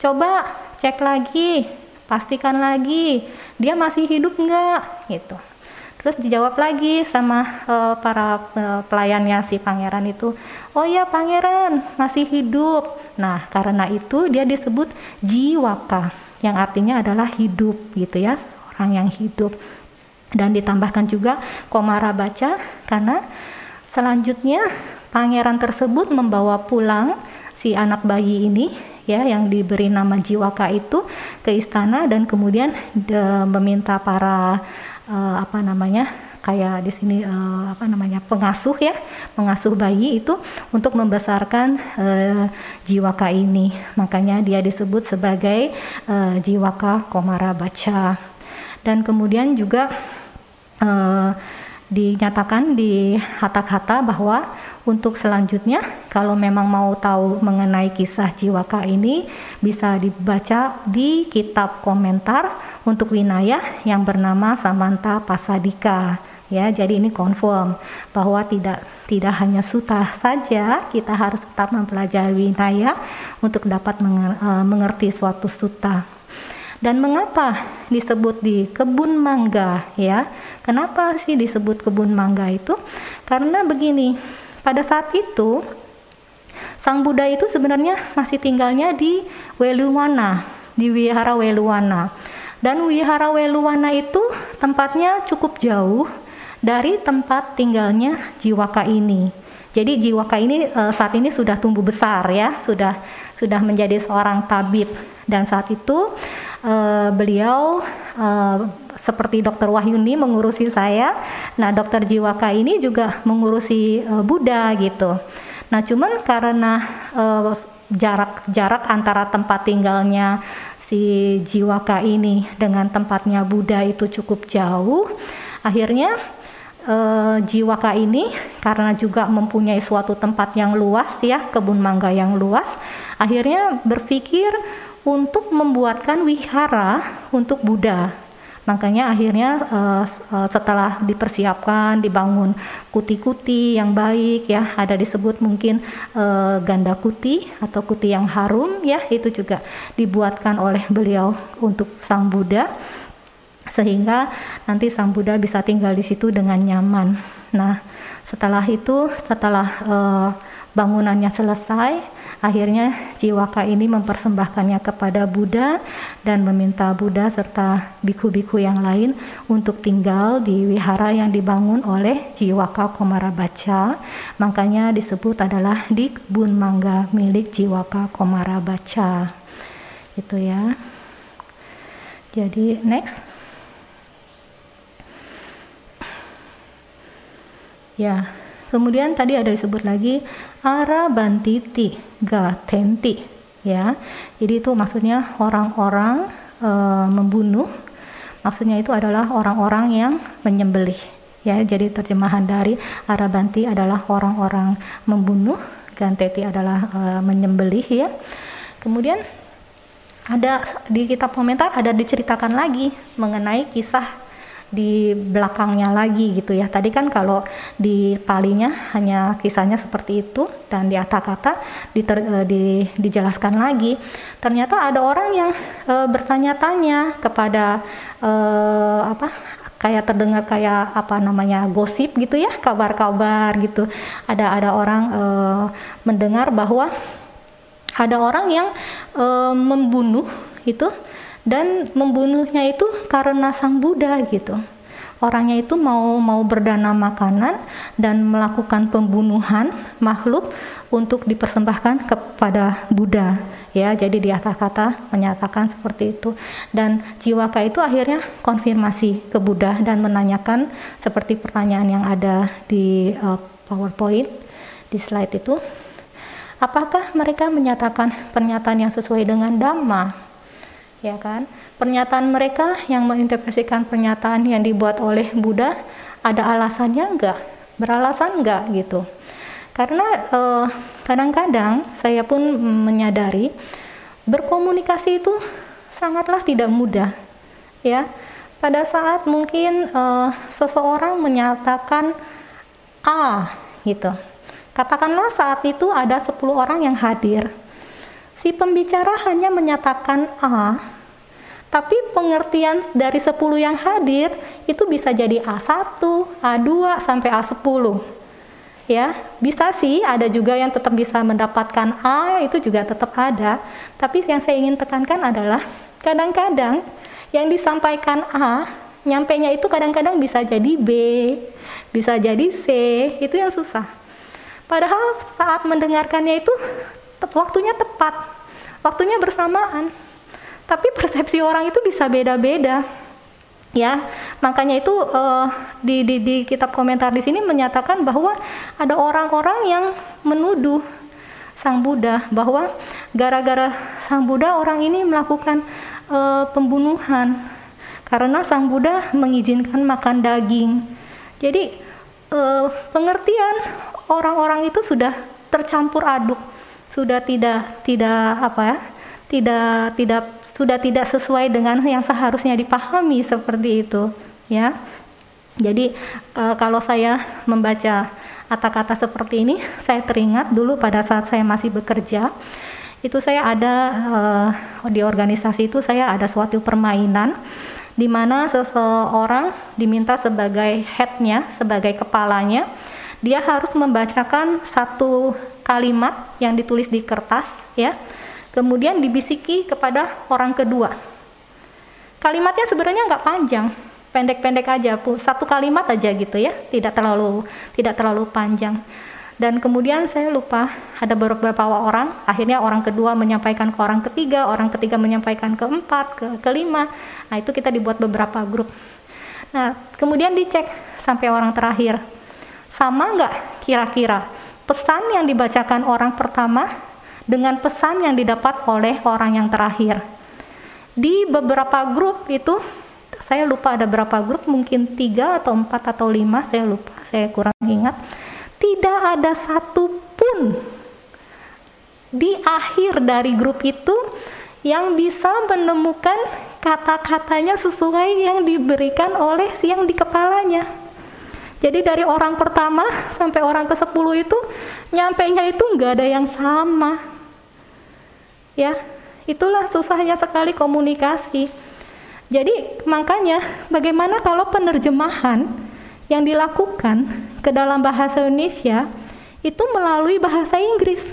"Coba cek lagi, pastikan lagi dia masih hidup nggak?" gitu. Terus dijawab lagi sama uh, para uh, pelayannya si pangeran itu, "Oh ya, pangeran masih hidup." Nah, karena itu dia disebut jiwaka, yang artinya adalah hidup gitu ya, seorang yang hidup. Dan ditambahkan juga komara baca karena selanjutnya pangeran tersebut membawa pulang si anak bayi ini ya yang diberi nama Jiwaka itu ke istana dan kemudian de, meminta para uh, apa namanya kayak di sini uh, apa namanya pengasuh ya pengasuh bayi itu untuk membesarkan uh, jiwaka ini. Makanya dia disebut sebagai uh, jiwaka komara baca dan kemudian juga uh, dinyatakan di hata-hata bahwa untuk selanjutnya, kalau memang mau tahu mengenai kisah Jiwaka ini, bisa dibaca di kitab komentar untuk Winaya yang bernama Samanta Pasadika. Ya, jadi ini confirm bahwa tidak tidak hanya suta saja, kita harus tetap mempelajari Winaya untuk dapat eh, mengerti suatu suta. Dan mengapa disebut di kebun mangga ya? Kenapa sih disebut kebun mangga itu? Karena begini, pada saat itu, Sang Buddha itu sebenarnya masih tinggalnya di Weluwana, di Wihara Weluwana. Dan Wihara Weluwana itu tempatnya cukup jauh dari tempat tinggalnya Jiwaka ini. Jadi Jiwaka ini uh, saat ini sudah tumbuh besar ya, sudah sudah menjadi seorang tabib dan saat itu uh, beliau uh, seperti dokter Wahyuni mengurusi saya. Nah, dokter Jiwaka ini juga mengurusi uh, Buddha gitu. Nah, cuman karena uh, antara tempat tinggalnya si Jiwaka ini dengan tempatnya Buddha itu cukup jauh, akhirnya uh, Jiwaka ini karena juga mempunyai suatu tempat yang luas ya, kebun mangga yang luas, akhirnya berpikir untuk membuatkan wihara untuk Buddha Makanya akhirnya uh, setelah dipersiapkan, dibangun kuti-kuti yang baik ya, ada disebut mungkin uh, ganda kuti atau kuti yang harum ya, itu juga dibuatkan oleh beliau untuk Sang Buddha sehingga nanti Sang Buddha bisa tinggal di situ dengan nyaman. Nah, setelah itu setelah uh, bangunannya selesai, akhirnya Jiwaka ini mempersembahkannya kepada Buddha dan meminta Buddha serta biku-biku yang lain untuk tinggal di wihara yang dibangun oleh Jiwaka Komarabaca. Makanya disebut adalah di kebun mangga milik Jiwaka Komarabaca. Itu ya. Jadi next. Ya, Kemudian tadi ada disebut lagi arabantiti gatenti ya. Jadi itu maksudnya orang-orang e, membunuh. Maksudnya itu adalah orang-orang yang menyembelih ya. Jadi terjemahan dari arabanti adalah orang-orang membunuh, ganteti adalah e, menyembelih ya. Kemudian ada di kitab komentar ada diceritakan lagi mengenai kisah di belakangnya lagi gitu ya. Tadi kan kalau di palinya hanya kisahnya seperti itu dan di kata diter, uh, di, dijelaskan lagi. Ternyata ada orang yang uh, bertanya-tanya kepada uh, apa kayak terdengar kayak apa namanya gosip gitu ya kabar-kabar gitu ada ada orang uh, mendengar bahwa ada orang yang uh, membunuh itu dan membunuhnya itu karena sang Buddha gitu. Orangnya itu mau mau berdana makanan dan melakukan pembunuhan makhluk untuk dipersembahkan kepada Buddha. Ya jadi di atas kata menyatakan seperti itu. Dan jiwaka itu akhirnya konfirmasi ke Buddha dan menanyakan seperti pertanyaan yang ada di uh, PowerPoint di slide itu. Apakah mereka menyatakan pernyataan yang sesuai dengan dhamma ya kan? Pernyataan mereka yang menginterpretasikan pernyataan yang dibuat oleh Buddha ada alasannya enggak? Beralasan enggak gitu? Karena kadang kadang-kadang saya pun menyadari berkomunikasi itu sangatlah tidak mudah, ya. Pada saat mungkin uh, seseorang menyatakan A gitu, katakanlah saat itu ada 10 orang yang hadir, si pembicara hanya menyatakan A, tapi pengertian dari 10 yang hadir itu bisa jadi A1, A2 sampai A10. Ya, bisa sih ada juga yang tetap bisa mendapatkan A itu juga tetap ada. Tapi yang saya ingin tekankan adalah kadang-kadang yang disampaikan A, nyampainya itu kadang-kadang bisa jadi B, bisa jadi C, itu yang susah. Padahal saat mendengarkannya itu waktunya tepat, waktunya bersamaan tapi persepsi orang itu bisa beda-beda. Ya makanya itu uh, di, di di kitab komentar di sini menyatakan bahwa ada orang-orang yang menuduh sang Buddha bahwa gara-gara sang Buddha orang ini melakukan uh, pembunuhan karena sang Buddha mengizinkan makan daging. Jadi uh, pengertian orang-orang itu sudah tercampur aduk sudah tidak tidak apa ya tidak tidak sudah tidak sesuai dengan yang seharusnya dipahami seperti itu ya. Jadi e, kalau saya membaca kata-kata seperti ini saya teringat dulu pada saat saya masih bekerja itu saya ada e, di organisasi itu saya ada suatu permainan di mana seseorang diminta sebagai headnya sebagai kepalanya dia harus membacakan satu kalimat yang ditulis di kertas ya kemudian dibisiki kepada orang kedua. Kalimatnya sebenarnya nggak panjang, pendek-pendek aja, satu kalimat aja gitu ya, tidak terlalu tidak terlalu panjang. Dan kemudian saya lupa ada beberapa orang, akhirnya orang kedua menyampaikan ke orang ketiga, orang ketiga menyampaikan ke empat, ke kelima. Nah itu kita dibuat beberapa grup. Nah kemudian dicek sampai orang terakhir, sama nggak kira-kira pesan yang dibacakan orang pertama dengan pesan yang didapat oleh orang yang terakhir. Di beberapa grup itu saya lupa ada berapa grup, mungkin tiga atau empat atau lima, saya lupa, saya kurang ingat. Tidak ada satupun di akhir dari grup itu yang bisa menemukan kata-katanya sesuai yang diberikan oleh si yang di kepalanya. Jadi dari orang pertama sampai orang ke sepuluh itu nyampe nya itu nggak ada yang sama. Ya, itulah susahnya sekali komunikasi. Jadi makanya bagaimana kalau penerjemahan yang dilakukan ke dalam bahasa Indonesia itu melalui bahasa Inggris.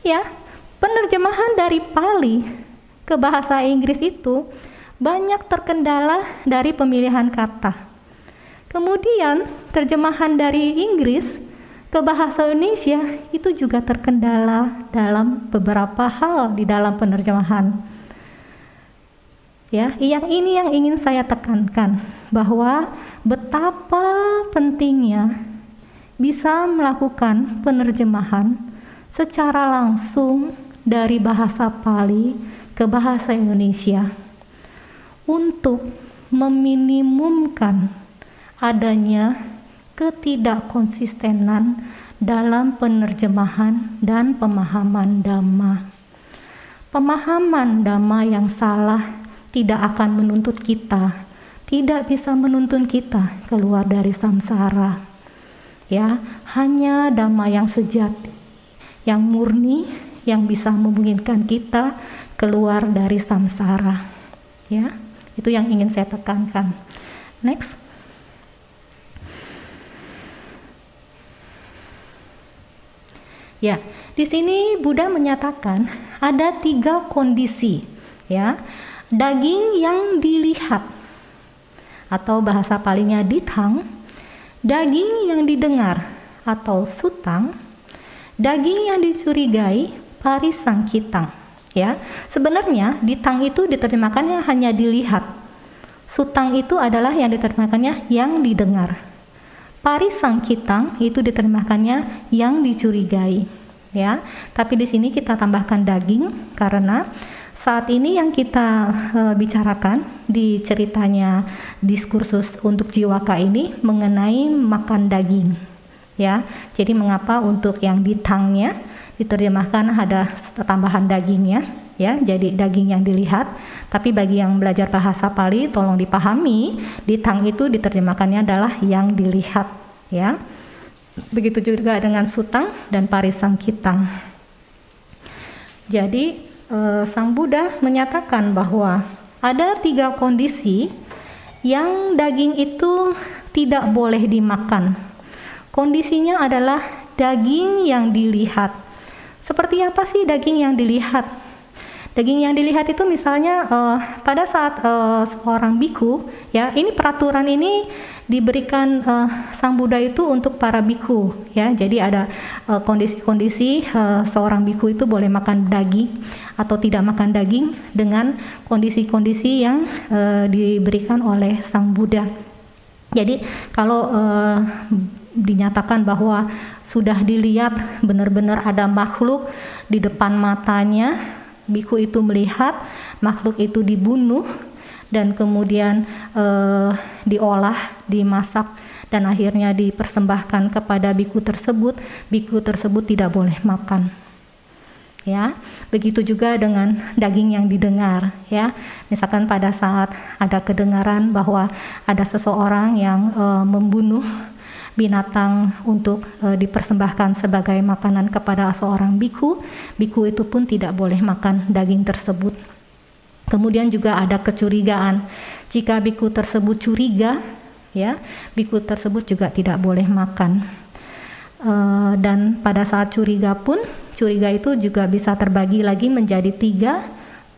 Ya, penerjemahan dari Pali ke bahasa Inggris itu banyak terkendala dari pemilihan kata. Kemudian terjemahan dari Inggris ke bahasa Indonesia itu juga terkendala dalam beberapa hal di dalam penerjemahan. Ya, yang ini yang ingin saya tekankan bahwa betapa pentingnya bisa melakukan penerjemahan secara langsung dari bahasa Pali ke bahasa Indonesia untuk meminimumkan adanya ketidakkonsistenan dalam penerjemahan dan pemahaman dhamma. Pemahaman dhamma yang salah tidak akan menuntut kita, tidak bisa menuntun kita keluar dari samsara. Ya, hanya dhamma yang sejati, yang murni yang bisa memungkinkan kita keluar dari samsara. Ya, itu yang ingin saya tekankan. Next. Ya, di sini Buddha menyatakan ada tiga kondisi, ya. Daging yang dilihat atau bahasa palingnya ditang, daging yang didengar atau sutang, daging yang dicurigai parisangkitang. Ya, sebenarnya ditang itu diterjemahkannya hanya dilihat. Sutang itu adalah yang diterjemahkannya yang didengar. Parisangkitang itu diterjemahkannya yang dicurigai, ya. Tapi di sini kita tambahkan daging karena saat ini yang kita uh, bicarakan di ceritanya diskursus untuk jiwaka ini mengenai makan daging ya jadi mengapa untuk yang di tangnya diterjemahkan ada tambahan dagingnya ya jadi daging yang dilihat tapi bagi yang belajar bahasa Pali tolong dipahami di tang itu diterjemahkannya adalah yang dilihat ya begitu juga dengan sutang dan parisang kitang jadi eh, Sang Buddha menyatakan bahwa ada tiga kondisi yang daging itu tidak boleh dimakan. Kondisinya adalah daging yang dilihat. Seperti apa sih daging yang dilihat? Daging yang dilihat itu misalnya uh, pada saat uh, seorang biku, ya ini peraturan ini diberikan uh, sang Buddha itu untuk para biku, ya. Jadi ada kondisi-kondisi uh, uh, seorang biku itu boleh makan daging atau tidak makan daging dengan kondisi-kondisi yang uh, diberikan oleh sang Buddha. Jadi kalau uh, dinyatakan bahwa sudah dilihat benar-benar ada makhluk di depan matanya biku itu melihat makhluk itu dibunuh dan kemudian uh, diolah, dimasak dan akhirnya dipersembahkan kepada biku tersebut, biku tersebut tidak boleh makan. Ya, begitu juga dengan daging yang didengar, ya. Misalkan pada saat ada kedengaran bahwa ada seseorang yang uh, membunuh binatang untuk e, dipersembahkan sebagai makanan kepada seorang biku, biku itu pun tidak boleh makan daging tersebut. Kemudian juga ada kecurigaan. Jika biku tersebut curiga, ya, biku tersebut juga tidak boleh makan. E, dan pada saat curiga pun, curiga itu juga bisa terbagi lagi menjadi tiga.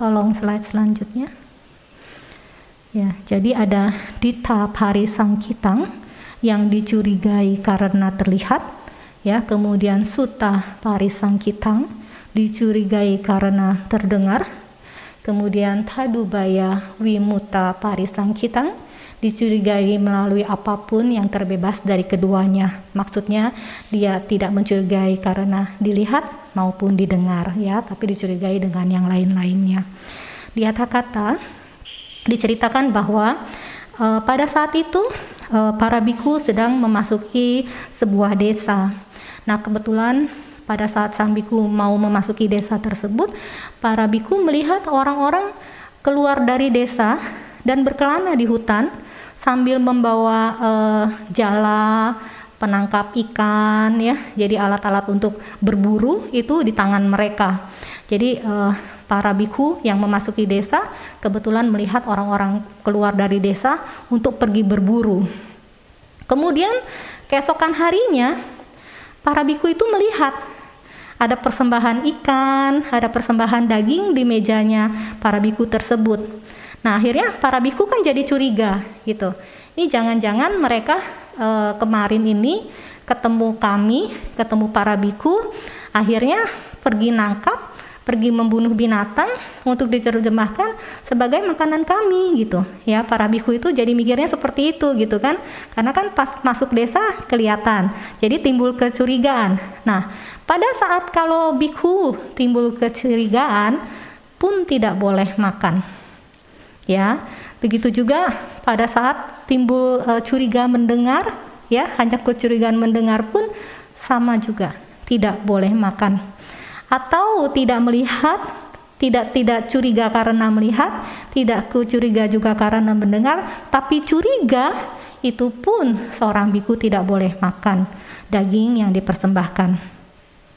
Tolong slide selanjutnya. Ya, jadi ada dita pari sangkitang, yang dicurigai karena terlihat, ya, kemudian suta parisangkitang dicurigai karena terdengar, kemudian tadubaya wimuta parisangkitang dicurigai melalui apa pun yang terbebas dari keduanya. Maksudnya dia tidak mencurigai karena dilihat maupun didengar ya, tapi dicurigai dengan yang lain-lainnya. Di kata diceritakan bahwa uh, pada saat itu para biku sedang memasuki sebuah desa. Nah, kebetulan pada saat sang biku mau memasuki desa tersebut, para biku melihat orang-orang keluar dari desa dan berkelana di hutan sambil membawa uh, jala, penangkap ikan ya. Jadi alat-alat untuk berburu itu di tangan mereka. Jadi uh, para biku yang memasuki desa kebetulan melihat orang-orang keluar dari desa untuk pergi berburu. Kemudian keesokan harinya para biku itu melihat ada persembahan ikan, ada persembahan daging di mejanya para biku tersebut. Nah, akhirnya para biku kan jadi curiga gitu. Ini jangan-jangan mereka e, kemarin ini ketemu kami, ketemu para biku, akhirnya pergi nangkap pergi membunuh binatang untuk diterjemahkan sebagai makanan kami gitu. Ya para biku itu jadi mikirnya seperti itu gitu kan. Karena kan pas masuk desa kelihatan. Jadi timbul kecurigaan. Nah pada saat kalau biku timbul kecurigaan pun tidak boleh makan. Ya begitu juga pada saat timbul e, curiga mendengar ya hanya kecurigaan mendengar pun sama juga. Tidak boleh makan atau tidak melihat tidak tidak curiga karena melihat, tidak curiga juga karena mendengar, tapi curiga itu pun seorang biku tidak boleh makan daging yang dipersembahkan.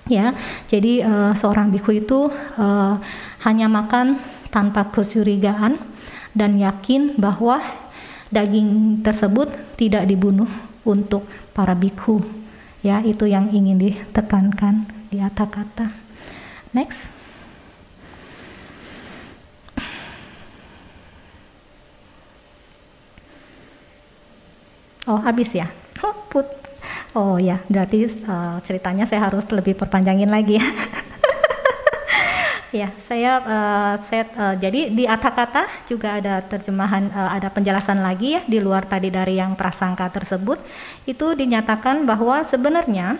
Ya, jadi uh, seorang biku itu uh, hanya makan tanpa kecurigaan dan yakin bahwa daging tersebut tidak dibunuh untuk para biku. Ya, itu yang ingin ditekankan di atas kata. Next. Oh, habis ya? Oh, put. Oh ya, berarti uh, ceritanya saya harus lebih perpanjangin lagi ya. ya, saya uh, set uh, jadi di kata juga ada terjemahan uh, ada penjelasan lagi ya di luar tadi dari yang prasangka tersebut itu dinyatakan bahwa sebenarnya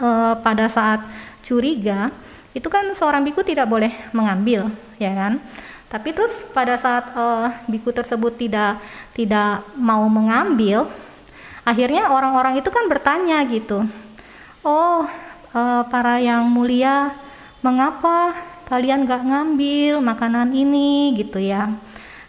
uh, pada saat curiga itu kan seorang biku tidak boleh mengambil, ya kan? Tapi terus pada saat uh, biku tersebut tidak tidak mau mengambil, akhirnya orang-orang itu kan bertanya gitu, oh uh, para yang mulia, mengapa kalian gak ngambil makanan ini gitu ya?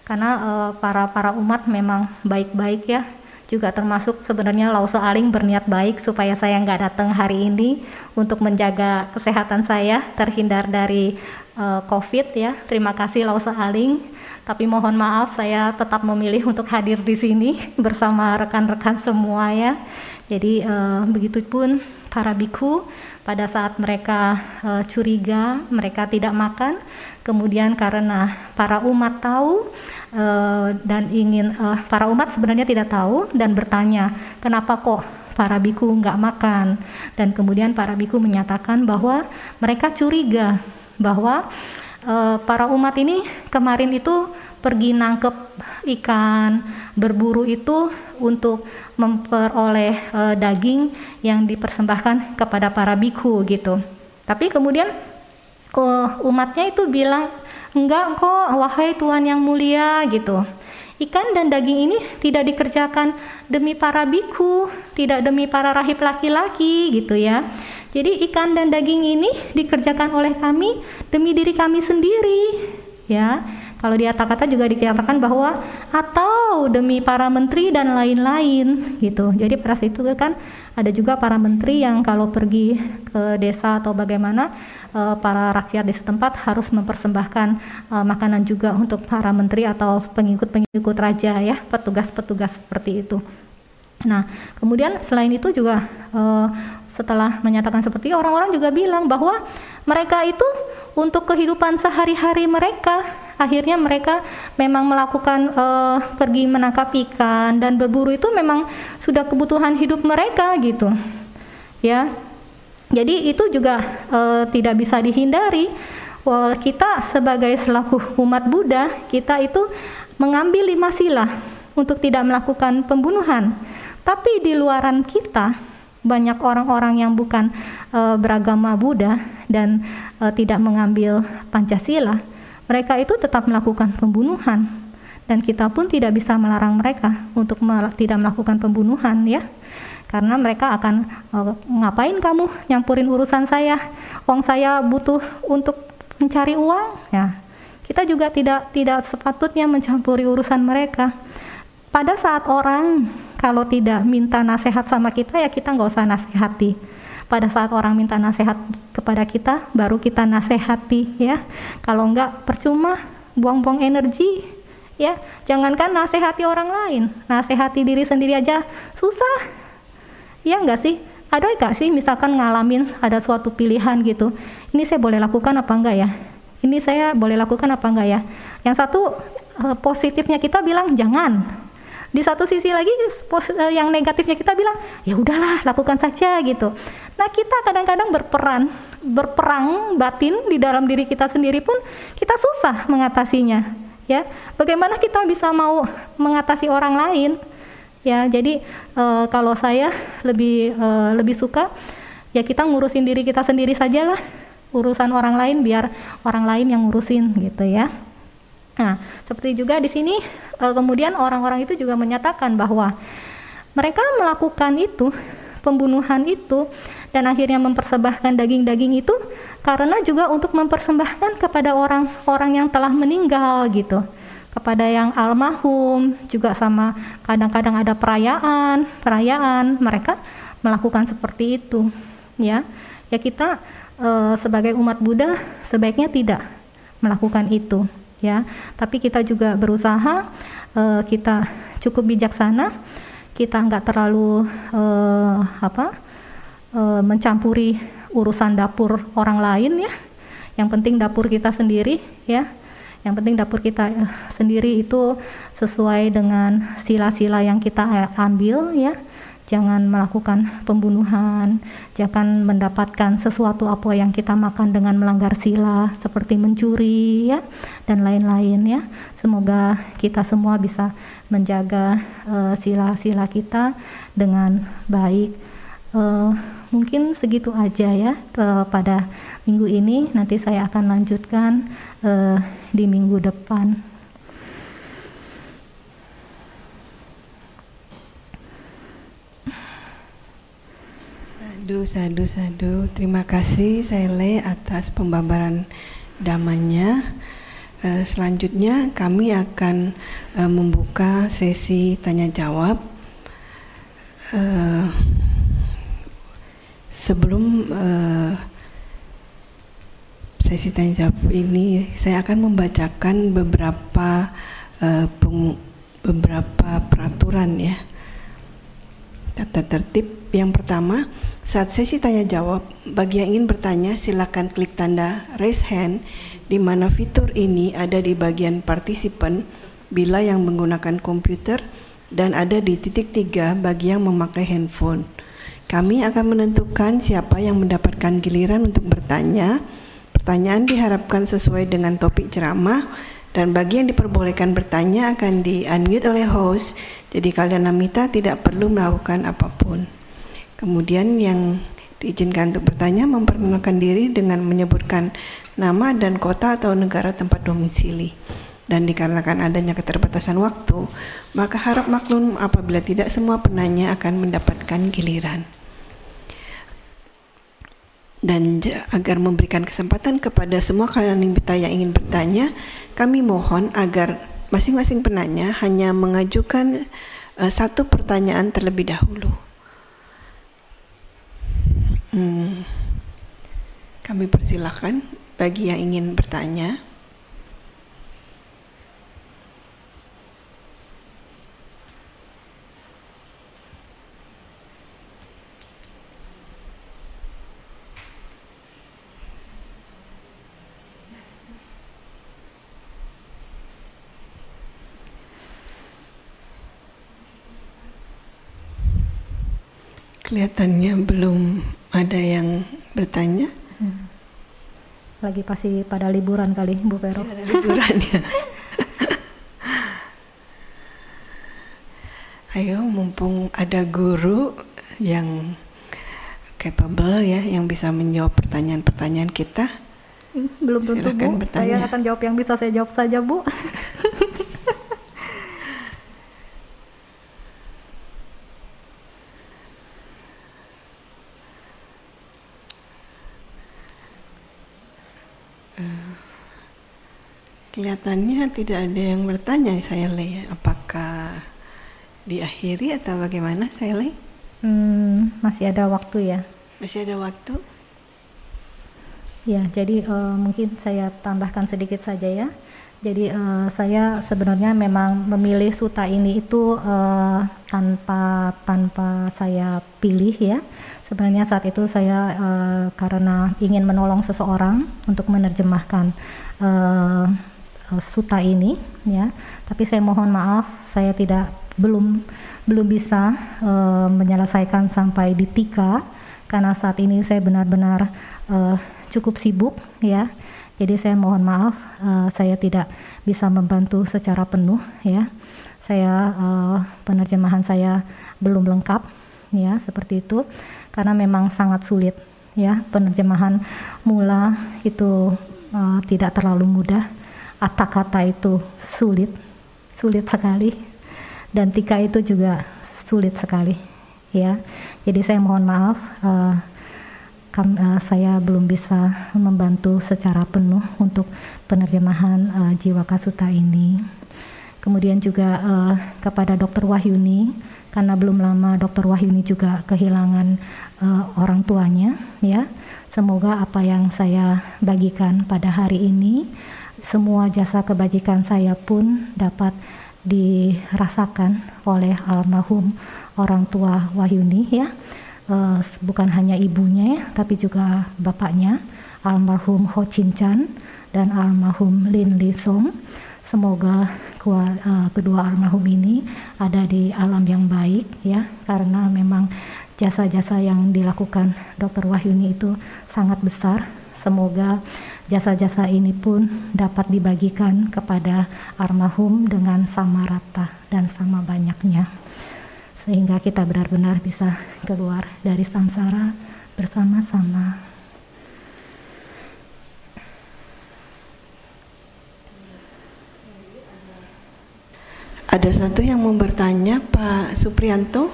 Karena uh, para para umat memang baik-baik ya, juga termasuk sebenarnya Lause Aling berniat baik supaya saya nggak datang hari ini untuk menjaga kesehatan saya terhindar dari uh, COVID ya. Terima kasih Lause Aling. Tapi mohon maaf saya tetap memilih untuk hadir di sini bersama rekan-rekan semua ya. Jadi uh, begitupun para biku pada saat mereka uh, curiga, mereka tidak makan, kemudian karena para umat tahu uh, dan ingin uh, para umat sebenarnya tidak tahu dan bertanya, kenapa kok para biku nggak makan? Dan kemudian para biku menyatakan bahwa mereka curiga bahwa uh, para umat ini kemarin itu pergi nangkep ikan, berburu itu untuk memperoleh uh, daging yang dipersembahkan kepada para biku gitu. Tapi kemudian umatnya itu bilang enggak kok wahai Tuhan yang mulia gitu. Ikan dan daging ini tidak dikerjakan demi para biku, tidak demi para rahib laki-laki gitu ya. Jadi ikan dan daging ini dikerjakan oleh kami demi diri kami sendiri, ya. Kalau di kata-kata juga dikatakan bahwa atau demi para menteri dan lain-lain gitu. Jadi pada situ kan ada juga para menteri yang kalau pergi ke desa atau bagaimana eh, para rakyat di setempat harus mempersembahkan eh, makanan juga untuk para menteri atau pengikut-pengikut raja ya, petugas-petugas seperti itu. Nah, kemudian selain itu juga eh, setelah menyatakan seperti orang-orang juga bilang bahwa mereka itu untuk kehidupan sehari-hari mereka akhirnya mereka memang melakukan uh, pergi menangkap ikan dan berburu itu memang sudah kebutuhan hidup mereka gitu ya jadi itu juga uh, tidak bisa dihindari. Well, kita sebagai selaku umat Buddha kita itu mengambil lima sila untuk tidak melakukan pembunuhan. Tapi di luaran kita banyak orang-orang yang bukan uh, beragama Buddha dan uh, tidak mengambil Pancasila, mereka itu tetap melakukan pembunuhan. Dan kita pun tidak bisa melarang mereka untuk mel tidak melakukan pembunuhan ya karena mereka akan uh, ngapain kamu nyampurin urusan saya? Uang saya butuh untuk mencari uang? Ya kita juga tidak tidak sepatutnya mencampuri urusan mereka. Pada saat orang kalau tidak minta nasihat sama kita ya kita nggak usah nasihati. Pada saat orang minta nasihat kepada kita baru kita nasihati ya. Kalau nggak percuma buang-buang energi ya. Jangankan nasihati orang lain nasihati diri sendiri aja. Susah ya nggak sih? Ada nggak sih misalkan ngalamin ada suatu pilihan gitu ini saya boleh lakukan apa enggak ya? Ini saya boleh lakukan apa enggak ya? Yang satu eh, positifnya kita bilang jangan. Di satu sisi lagi eh, yang negatifnya kita bilang ya udahlah lakukan saja gitu. Nah kita kadang-kadang berperan berperang batin di dalam diri kita sendiri pun kita susah mengatasinya ya. Bagaimana kita bisa mau mengatasi orang lain ya jadi e, kalau saya lebih e, lebih suka ya kita ngurusin diri kita sendiri sajalah. Urusan orang lain biar orang lain yang ngurusin gitu ya. Nah, seperti juga di sini uh, kemudian orang-orang itu juga menyatakan bahwa mereka melakukan itu pembunuhan itu dan akhirnya mempersembahkan daging-daging itu karena juga untuk mempersembahkan kepada orang-orang yang telah meninggal gitu kepada yang almarhum juga sama kadang-kadang ada perayaan perayaan mereka melakukan seperti itu ya. Ya kita e, sebagai umat Buddha sebaiknya tidak melakukan itu ya. Tapi kita juga berusaha uh, kita cukup bijaksana kita nggak terlalu uh, apa uh, mencampuri urusan dapur orang lain ya. Yang penting dapur kita sendiri ya yang penting dapur kita sendiri itu sesuai dengan sila-sila yang kita ambil ya jangan melakukan pembunuhan, jangan mendapatkan sesuatu apa yang kita makan dengan melanggar sila seperti mencuri ya dan lain-lain ya. Semoga kita semua bisa menjaga eh, sila-sila kita dengan baik. uh, mungkin segitu aja ya uh, pada minggu ini. Nanti saya akan lanjutkan uh, di minggu depan. Sadu, sadu, sadu. Terima kasih Sele atas pembabaran damanya. Uh, selanjutnya kami akan uh, membuka sesi tanya jawab. Uh, sebelum sesi tanya jawab ini, saya akan membacakan beberapa uh, beberapa peraturan ya. Tata tertib yang pertama saat sesi tanya jawab, bagi yang ingin bertanya silakan klik tanda raise hand di mana fitur ini ada di bagian partisipan bila yang menggunakan komputer dan ada di titik tiga bagi yang memakai handphone. Kami akan menentukan siapa yang mendapatkan giliran untuk bertanya. Pertanyaan diharapkan sesuai dengan topik ceramah dan bagi yang diperbolehkan bertanya akan di-unmute oleh host, jadi kalian Namita tidak perlu melakukan apa pun. Kemudian yang diizinkan untuk bertanya memperkenalkan diri dengan menyebutkan nama dan kota atau negara tempat domisili. Dan dikarenakan adanya keterbatasan waktu, maka harap maklum apabila tidak semua penanya akan mendapatkan giliran. Dan agar memberikan kesempatan kepada semua kalian yang ingin bertanya, kami mohon agar masing-masing penanya hanya mengajukan uh, satu pertanyaan terlebih dahulu. Hmm. Kami persilahkan bagi yang ingin bertanya. Kelihatannya belum ada yang bertanya. Hmm. Lagi pasti pada liburan kali, Bu Pero. liburan ya. Ayo, mumpung ada guru yang capable ya, yang bisa menjawab pertanyaan-pertanyaan kita. Belum tentu Bu. Bertanya. Saya akan jawab yang bisa saya jawab saja Bu. Kelihatannya tidak ada yang bertanya saya Le. Apakah diakhiri atau bagaimana saya Le? Hmm, masih ada waktu ya. Masih ada waktu? Ya, jadi uh, mungkin saya tambahkan sedikit saja ya. Jadi uh, saya sebenarnya memang memilih suta ini itu uh, tanpa tanpa saya pilih ya. Sebenarnya saat itu saya uh, karena ingin menolong seseorang untuk menerjemahkan uh, suta ini ya. Tapi saya mohon maaf saya tidak belum belum bisa uh, menyelesaikan sampai di tika karena saat ini saya benar-benar uh, cukup sibuk ya. Jadi saya mohon maaf uh, saya tidak bisa membantu secara penuh ya. Saya uh, penerjemahan saya belum lengkap ya seperti itu. Karena memang sangat sulit ya. Penerjemahan mula itu uh, tidak terlalu mudah kata-kata itu sulit, sulit sekali, dan tika itu juga sulit sekali, ya. Jadi saya mohon maaf, uh, kam, uh, saya belum bisa membantu secara penuh untuk penerjemahan uh, jiwa kasuta ini. Kemudian juga uh, kepada Dokter Wahyuni, karena belum lama Dokter Wahyuni juga kehilangan uh, orang tuanya, ya. Semoga apa yang saya bagikan pada hari ini semua jasa kebajikan saya pun dapat dirasakan oleh almarhum orang tua Wahyuni ya uh, bukan hanya ibunya ya tapi juga bapaknya almarhum Ho Chin Chan dan almarhum Lin Li Song semoga uh, kedua almarhum ini ada di alam yang baik ya karena memang jasa-jasa yang dilakukan Dr. Wahyuni itu sangat besar semoga Jasa-jasa ini pun dapat dibagikan kepada almarhum dengan sama rata dan sama banyaknya. sehingga kita benar-benar bisa keluar dari samsara bersama-sama. Ada satu yang mau bertanya Pak Suprianto.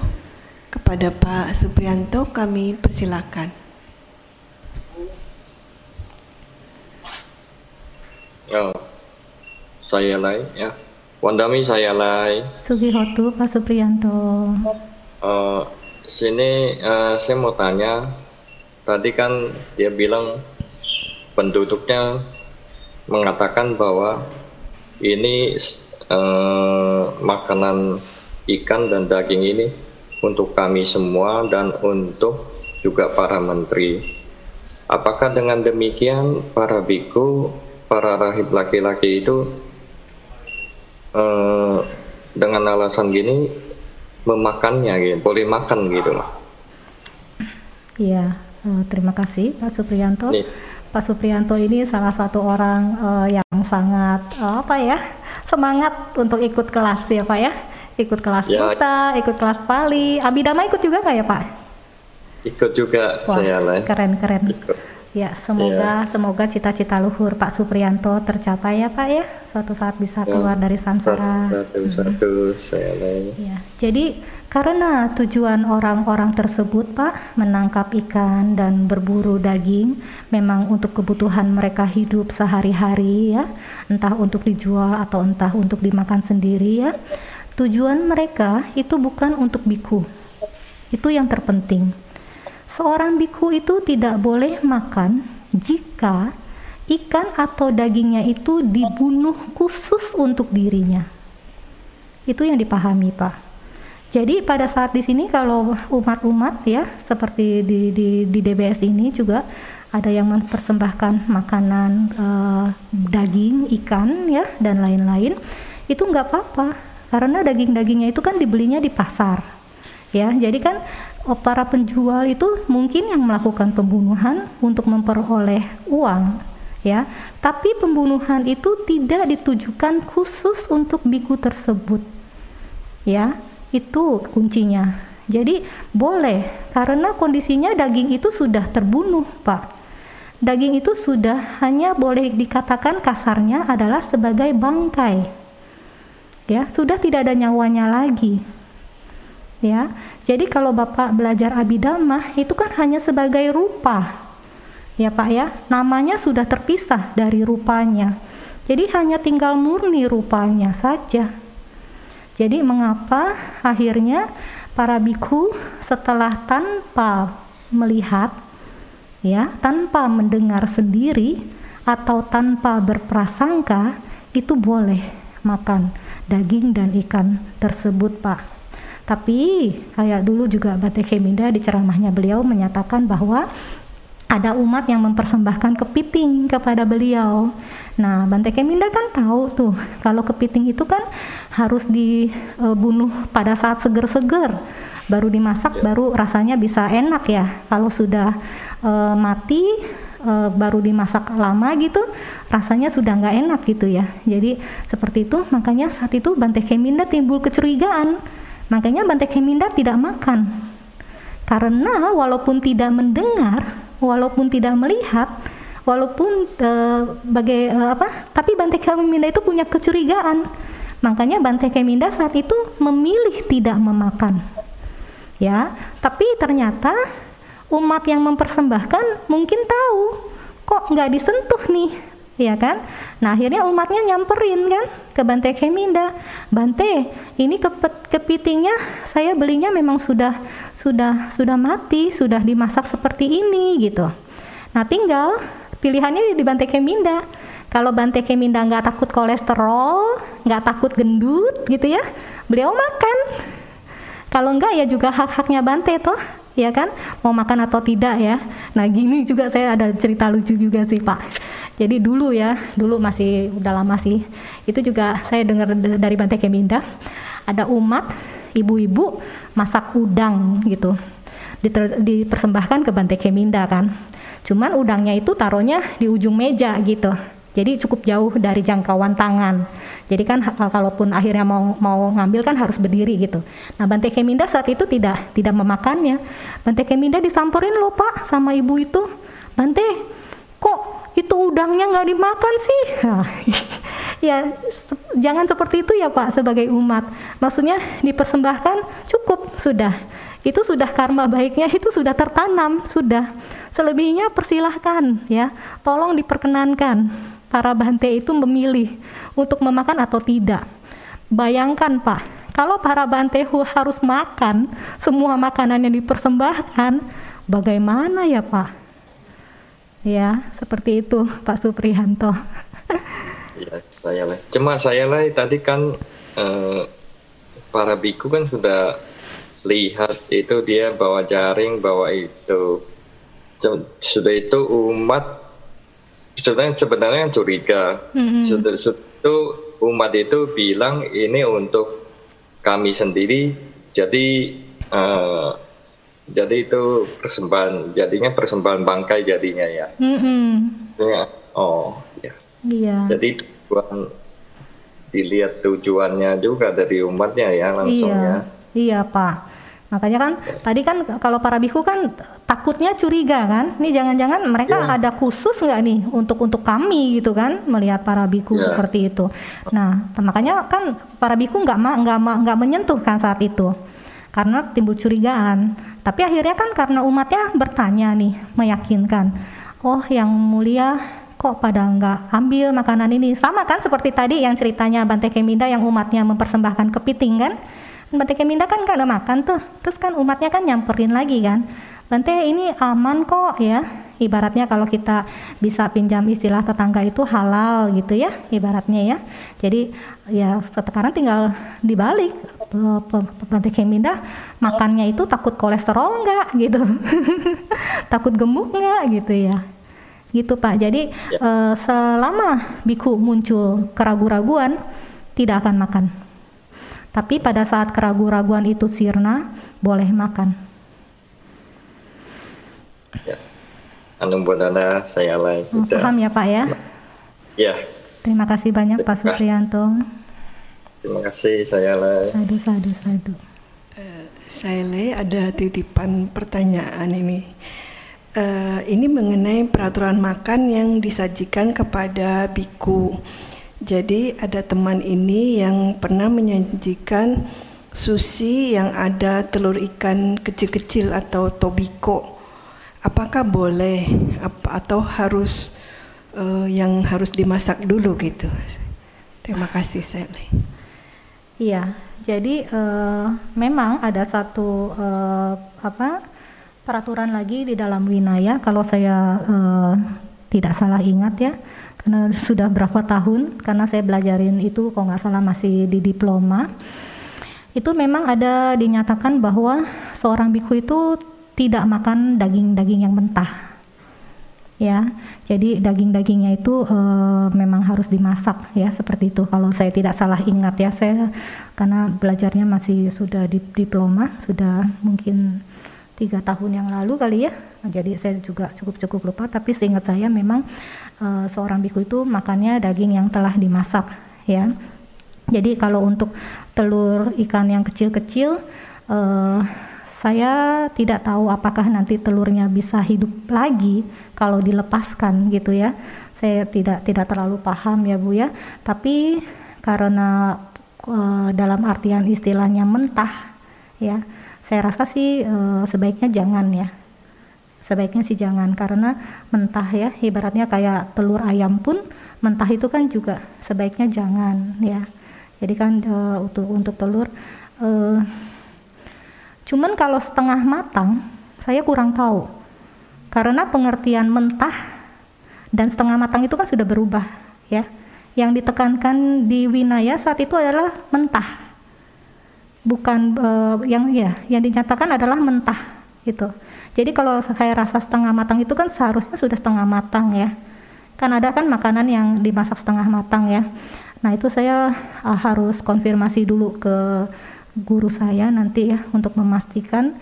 Kepada Pak Suprianto kami persilakan. Oh, saya lai ya. Wandami saya lai. Sugihotu Pak Suprianto. Uh, sini uh, saya mau tanya. Tadi kan dia bilang penduduknya mengatakan bahwa ini uh, makanan ikan dan daging ini untuk kami semua dan untuk juga para menteri. Apakah dengan demikian para biku, para rahib laki-laki itu uh, dengan alasan gini memakannya gitu, boleh makan gitu lah. Iya, uh, terima kasih Pak Supriyanto. Nih. Pak Supriyanto ini salah satu orang uh, yang sangat uh, apa ya semangat untuk ikut kelas ya Pak ya ikut kelas ya. kita, ikut kelas Pali. Abidama ikut juga nggak ya Pak? Ikut juga Wah, saya lah. Keren keren. Ikut. Ya semoga ya. semoga cita-cita luhur Pak Suprianto tercapai ya Pak ya. Suatu saat bisa ya. keluar dari samsara. Satu satu hmm. Ya. Jadi karena tujuan orang-orang tersebut Pak menangkap ikan dan berburu daging memang untuk kebutuhan mereka hidup sehari-hari ya, entah untuk dijual atau entah untuk dimakan sendiri ya Tujuan mereka itu bukan untuk biku. Itu yang terpenting. Seorang biku itu tidak boleh makan jika ikan atau dagingnya itu dibunuh khusus untuk dirinya. Itu yang dipahami, Pak. Jadi pada saat di sini kalau umat-umat ya seperti di, di, di DBS ini juga ada yang mempersembahkan makanan uh, daging, ikan ya dan lain-lain itu nggak apa-apa karena daging-dagingnya itu kan dibelinya di pasar ya jadi kan para penjual itu mungkin yang melakukan pembunuhan untuk memperoleh uang ya. Tapi pembunuhan itu tidak ditujukan khusus untuk biku tersebut ya. Itu kuncinya. Jadi boleh karena kondisinya daging itu sudah terbunuh pak. Daging itu sudah hanya boleh dikatakan kasarnya adalah sebagai bangkai ya. Sudah tidak ada nyawanya lagi ya. Jadi kalau bapak belajar abidama itu kan hanya sebagai rupa. Ya pak ya. Namanya sudah terpisah dari rupanya. Jadi hanya tinggal murni rupanya saja. Jadi mengapa akhirnya para biku setelah tanpa melihat ya tanpa mendengar sendiri atau tanpa berprasangka itu boleh makan daging dan ikan tersebut Pak. Tapi kayak dulu juga Bate Keminda di ceramahnya beliau menyatakan bahwa ada umat yang mempersembahkan kepiting kepada beliau. Nah, Bante Keminda kan tahu tuh kalau kepiting itu kan harus dibunuh pada saat seger-seger, baru dimasak, baru rasanya bisa enak ya. Kalau sudah e, mati e, baru dimasak lama gitu rasanya sudah nggak enak gitu ya. Jadi seperti itu. Makanya saat itu Bante Keminda timbul kecurigaan makanya Bante Keminda tidak makan. Karena walaupun tidak mendengar walaupun tidak melihat walaupun e, bagai e, apa tapi Bante Keminda itu punya kecurigaan. Makanya Bante Keminda saat itu memilih tidak memakan. Ya tapi ternyata umat yang mempersembahkan mungkin tahu kok nggak disentuh nih ya kan? Nah akhirnya umatnya nyamperin kan ke Bante Keminda. Bante ini kepet, kepitingnya saya belinya memang sudah sudah sudah mati sudah dimasak seperti ini gitu. Nah tinggal pilihannya di Bante Keminda. Kalau Bante Keminda nggak takut kolesterol nggak takut gendut gitu ya beliau makan. Kalau enggak ya juga hak-haknya Bante toh ya kan? Mau makan atau tidak ya? Nah gini juga saya ada cerita lucu juga sih pak jadi dulu ya dulu masih udah lama sih itu juga saya dengar dari Bante Keminda ada umat ibu-ibu masak udang gitu dipersembahkan ke Bante Keminda kan cuman udangnya itu taruhnya di ujung meja gitu Jadi cukup jauh dari jangkauan tangan. Jadi kan kalaupun akhirnya mau mau ngambil kan harus berdiri gitu. Nah Bante Keminda saat itu tidak tidak memakannya. Bante Keminda disamperin loh Pak sama ibu itu. Bante, kok itu udangnya nggak dimakan sih? ya jangan seperti itu ya Pak sebagai umat. Maksudnya dipersembahkan cukup sudah. Itu sudah karma baiknya itu sudah tertanam sudah. Selebihnya persilahkan ya. Tolong diperkenankan para bante itu memilih untuk memakan atau tidak. Bayangkan Pak, kalau para bante harus makan semua makanan yang dipersembahkan, bagaimana ya Pak? Ya, seperti itu Pak Supriyanto. ya, saya lah. Cuma saya lah tadi kan eh, para biku kan sudah lihat itu dia bawa jaring, bawa itu. Sudah itu umat sebenarnya sebenarnya curiga. Mm-hmm. Itu umat itu bilang ini untuk kami sendiri. Jadi uh, jadi itu persembahan jadinya persembahan bangkai jadinya ya. Mm-hmm. ya oh ya. Iya. Jadi tujuan dilihat tujuannya juga dari umatnya ya langsungnya. Iya, iya Pak. Makanya kan tadi kan kalau para biku kan takutnya curiga kan, nih jangan-jangan mereka yeah. ada khusus nggak nih untuk untuk kami gitu kan melihat para biku yeah. seperti itu. Nah makanya kan para biku nggak nggak nggak menyentuh kan saat itu karena timbul curigaan. Tapi akhirnya kan karena umatnya bertanya nih meyakinkan, oh yang mulia kok pada nggak ambil makanan ini? Sama kan seperti tadi yang ceritanya Bante Keminda yang umatnya mempersembahkan kepiting kan? Bante Keminda kan gak ada makan tuh. Terus kan umatnya kan nyamperin lagi kan? Bante ini aman kok ya ibaratnya kalau kita bisa pinjam istilah tetangga itu halal gitu ya ibaratnya ya jadi ya sekarang tinggal dibalik Bante Keminda makannya itu takut kolesterol nggak gitu takut gemuk nggak gitu ya gitu Pak jadi ya. uh, selama biku muncul keraguan-raguan tidak akan makan tapi pada saat keraguan-raguan itu sirna, boleh makan. Ya. Anu Anda saya lain. Oh, paham ya Pak ya? Ya. Terima kasih banyak Pak Supriyanto. Terima kasih saya lain. Sadu, sadu, sadu. Uh, saya lay ada titipan pertanyaan ini. Uh, ini mengenai peraturan makan yang disajikan kepada biku. Jadi ada teman ini yang pernah menyajikan sushi yang ada telur ikan kecil-kecil atau tobiko. Apakah boleh apa atau harus uh, yang harus dimasak dulu gitu? Terima kasih Sally. Iya, jadi uh, memang ada satu uh, apa peraturan lagi di dalam winaya kalau saya uh, tidak salah ingat ya karena sudah berapa tahun karena saya belajarin itu kalau nggak salah masih di diploma itu memang ada dinyatakan bahwa seorang biku itu tidak makan daging-daging yang mentah. Ya jadi daging-dagingnya itu e, memang harus dimasak ya seperti itu. Kalau saya tidak salah ingat ya saya karena belajarnya masih sudah di diploma sudah mungkin tiga tahun yang lalu kali ya. Jadi saya juga cukup cukup lupa tapi seingat saya memang uh, seorang biku itu makannya daging yang telah dimasak ya. Jadi kalau untuk telur ikan yang kecil-kecil uh, saya tidak tahu apakah nanti telurnya bisa hidup lagi kalau dilepaskan gitu ya. Saya tidak tidak terlalu paham ya bu ya. Tapi karena uh, dalam artian istilahnya mentah ya saya rasa sih e, sebaiknya jangan ya. Sebaiknya sih jangan karena mentah ya ibaratnya kayak telur ayam pun mentah itu kan juga sebaiknya jangan ya. Jadi kan e, untuk untuk telur e, cuman kalau setengah matang saya kurang tahu karena pengertian mentah dan setengah matang itu kan sudah berubah ya yang ditekankan di winaya saat itu adalah mentah bukan uh, yang ya yang dinyatakan adalah mentah gitu. Jadi kalau saya rasa setengah matang itu kan seharusnya sudah setengah matang ya. Kan ada kan makanan yang dimasak setengah matang ya. Nah, itu saya uh, harus konfirmasi dulu ke guru saya nanti ya untuk memastikan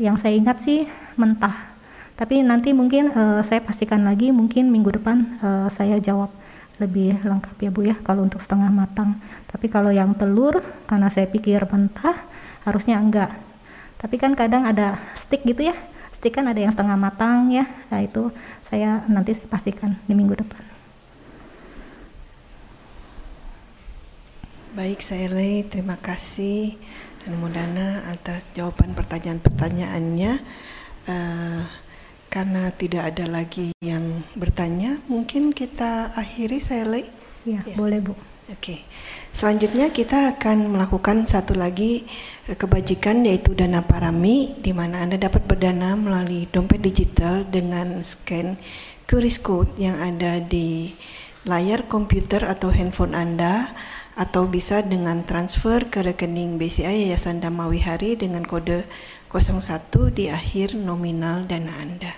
yang saya ingat sih mentah. Tapi nanti mungkin uh, saya pastikan lagi mungkin minggu depan uh, saya jawab lebih lengkap ya Bu ya kalau untuk setengah matang. Tapi kalau yang telur karena saya pikir mentah harusnya enggak. Tapi kan kadang ada stick gitu ya. Stick kan ada yang setengah matang ya. Nah itu saya nanti saya pastikan di minggu depan. Baik, saya Lei, terima kasih Mudana atas jawaban pertanyaan-pertanyaannya. Uh, karena tidak ada lagi yang bertanya, mungkin kita akhiri saya Lei. Ya, ya, boleh Bu. Oke. Selanjutnya kita akan melakukan satu lagi eh, kebajikan yaitu dana parami di mana Anda dapat berdana melalui dompet digital dengan scan QR code yang ada di layar komputer atau handphone Anda atau bisa dengan transfer ke rekening BCA Yayasan Damawi Hari dengan kode 01 di akhir nominal dana Anda.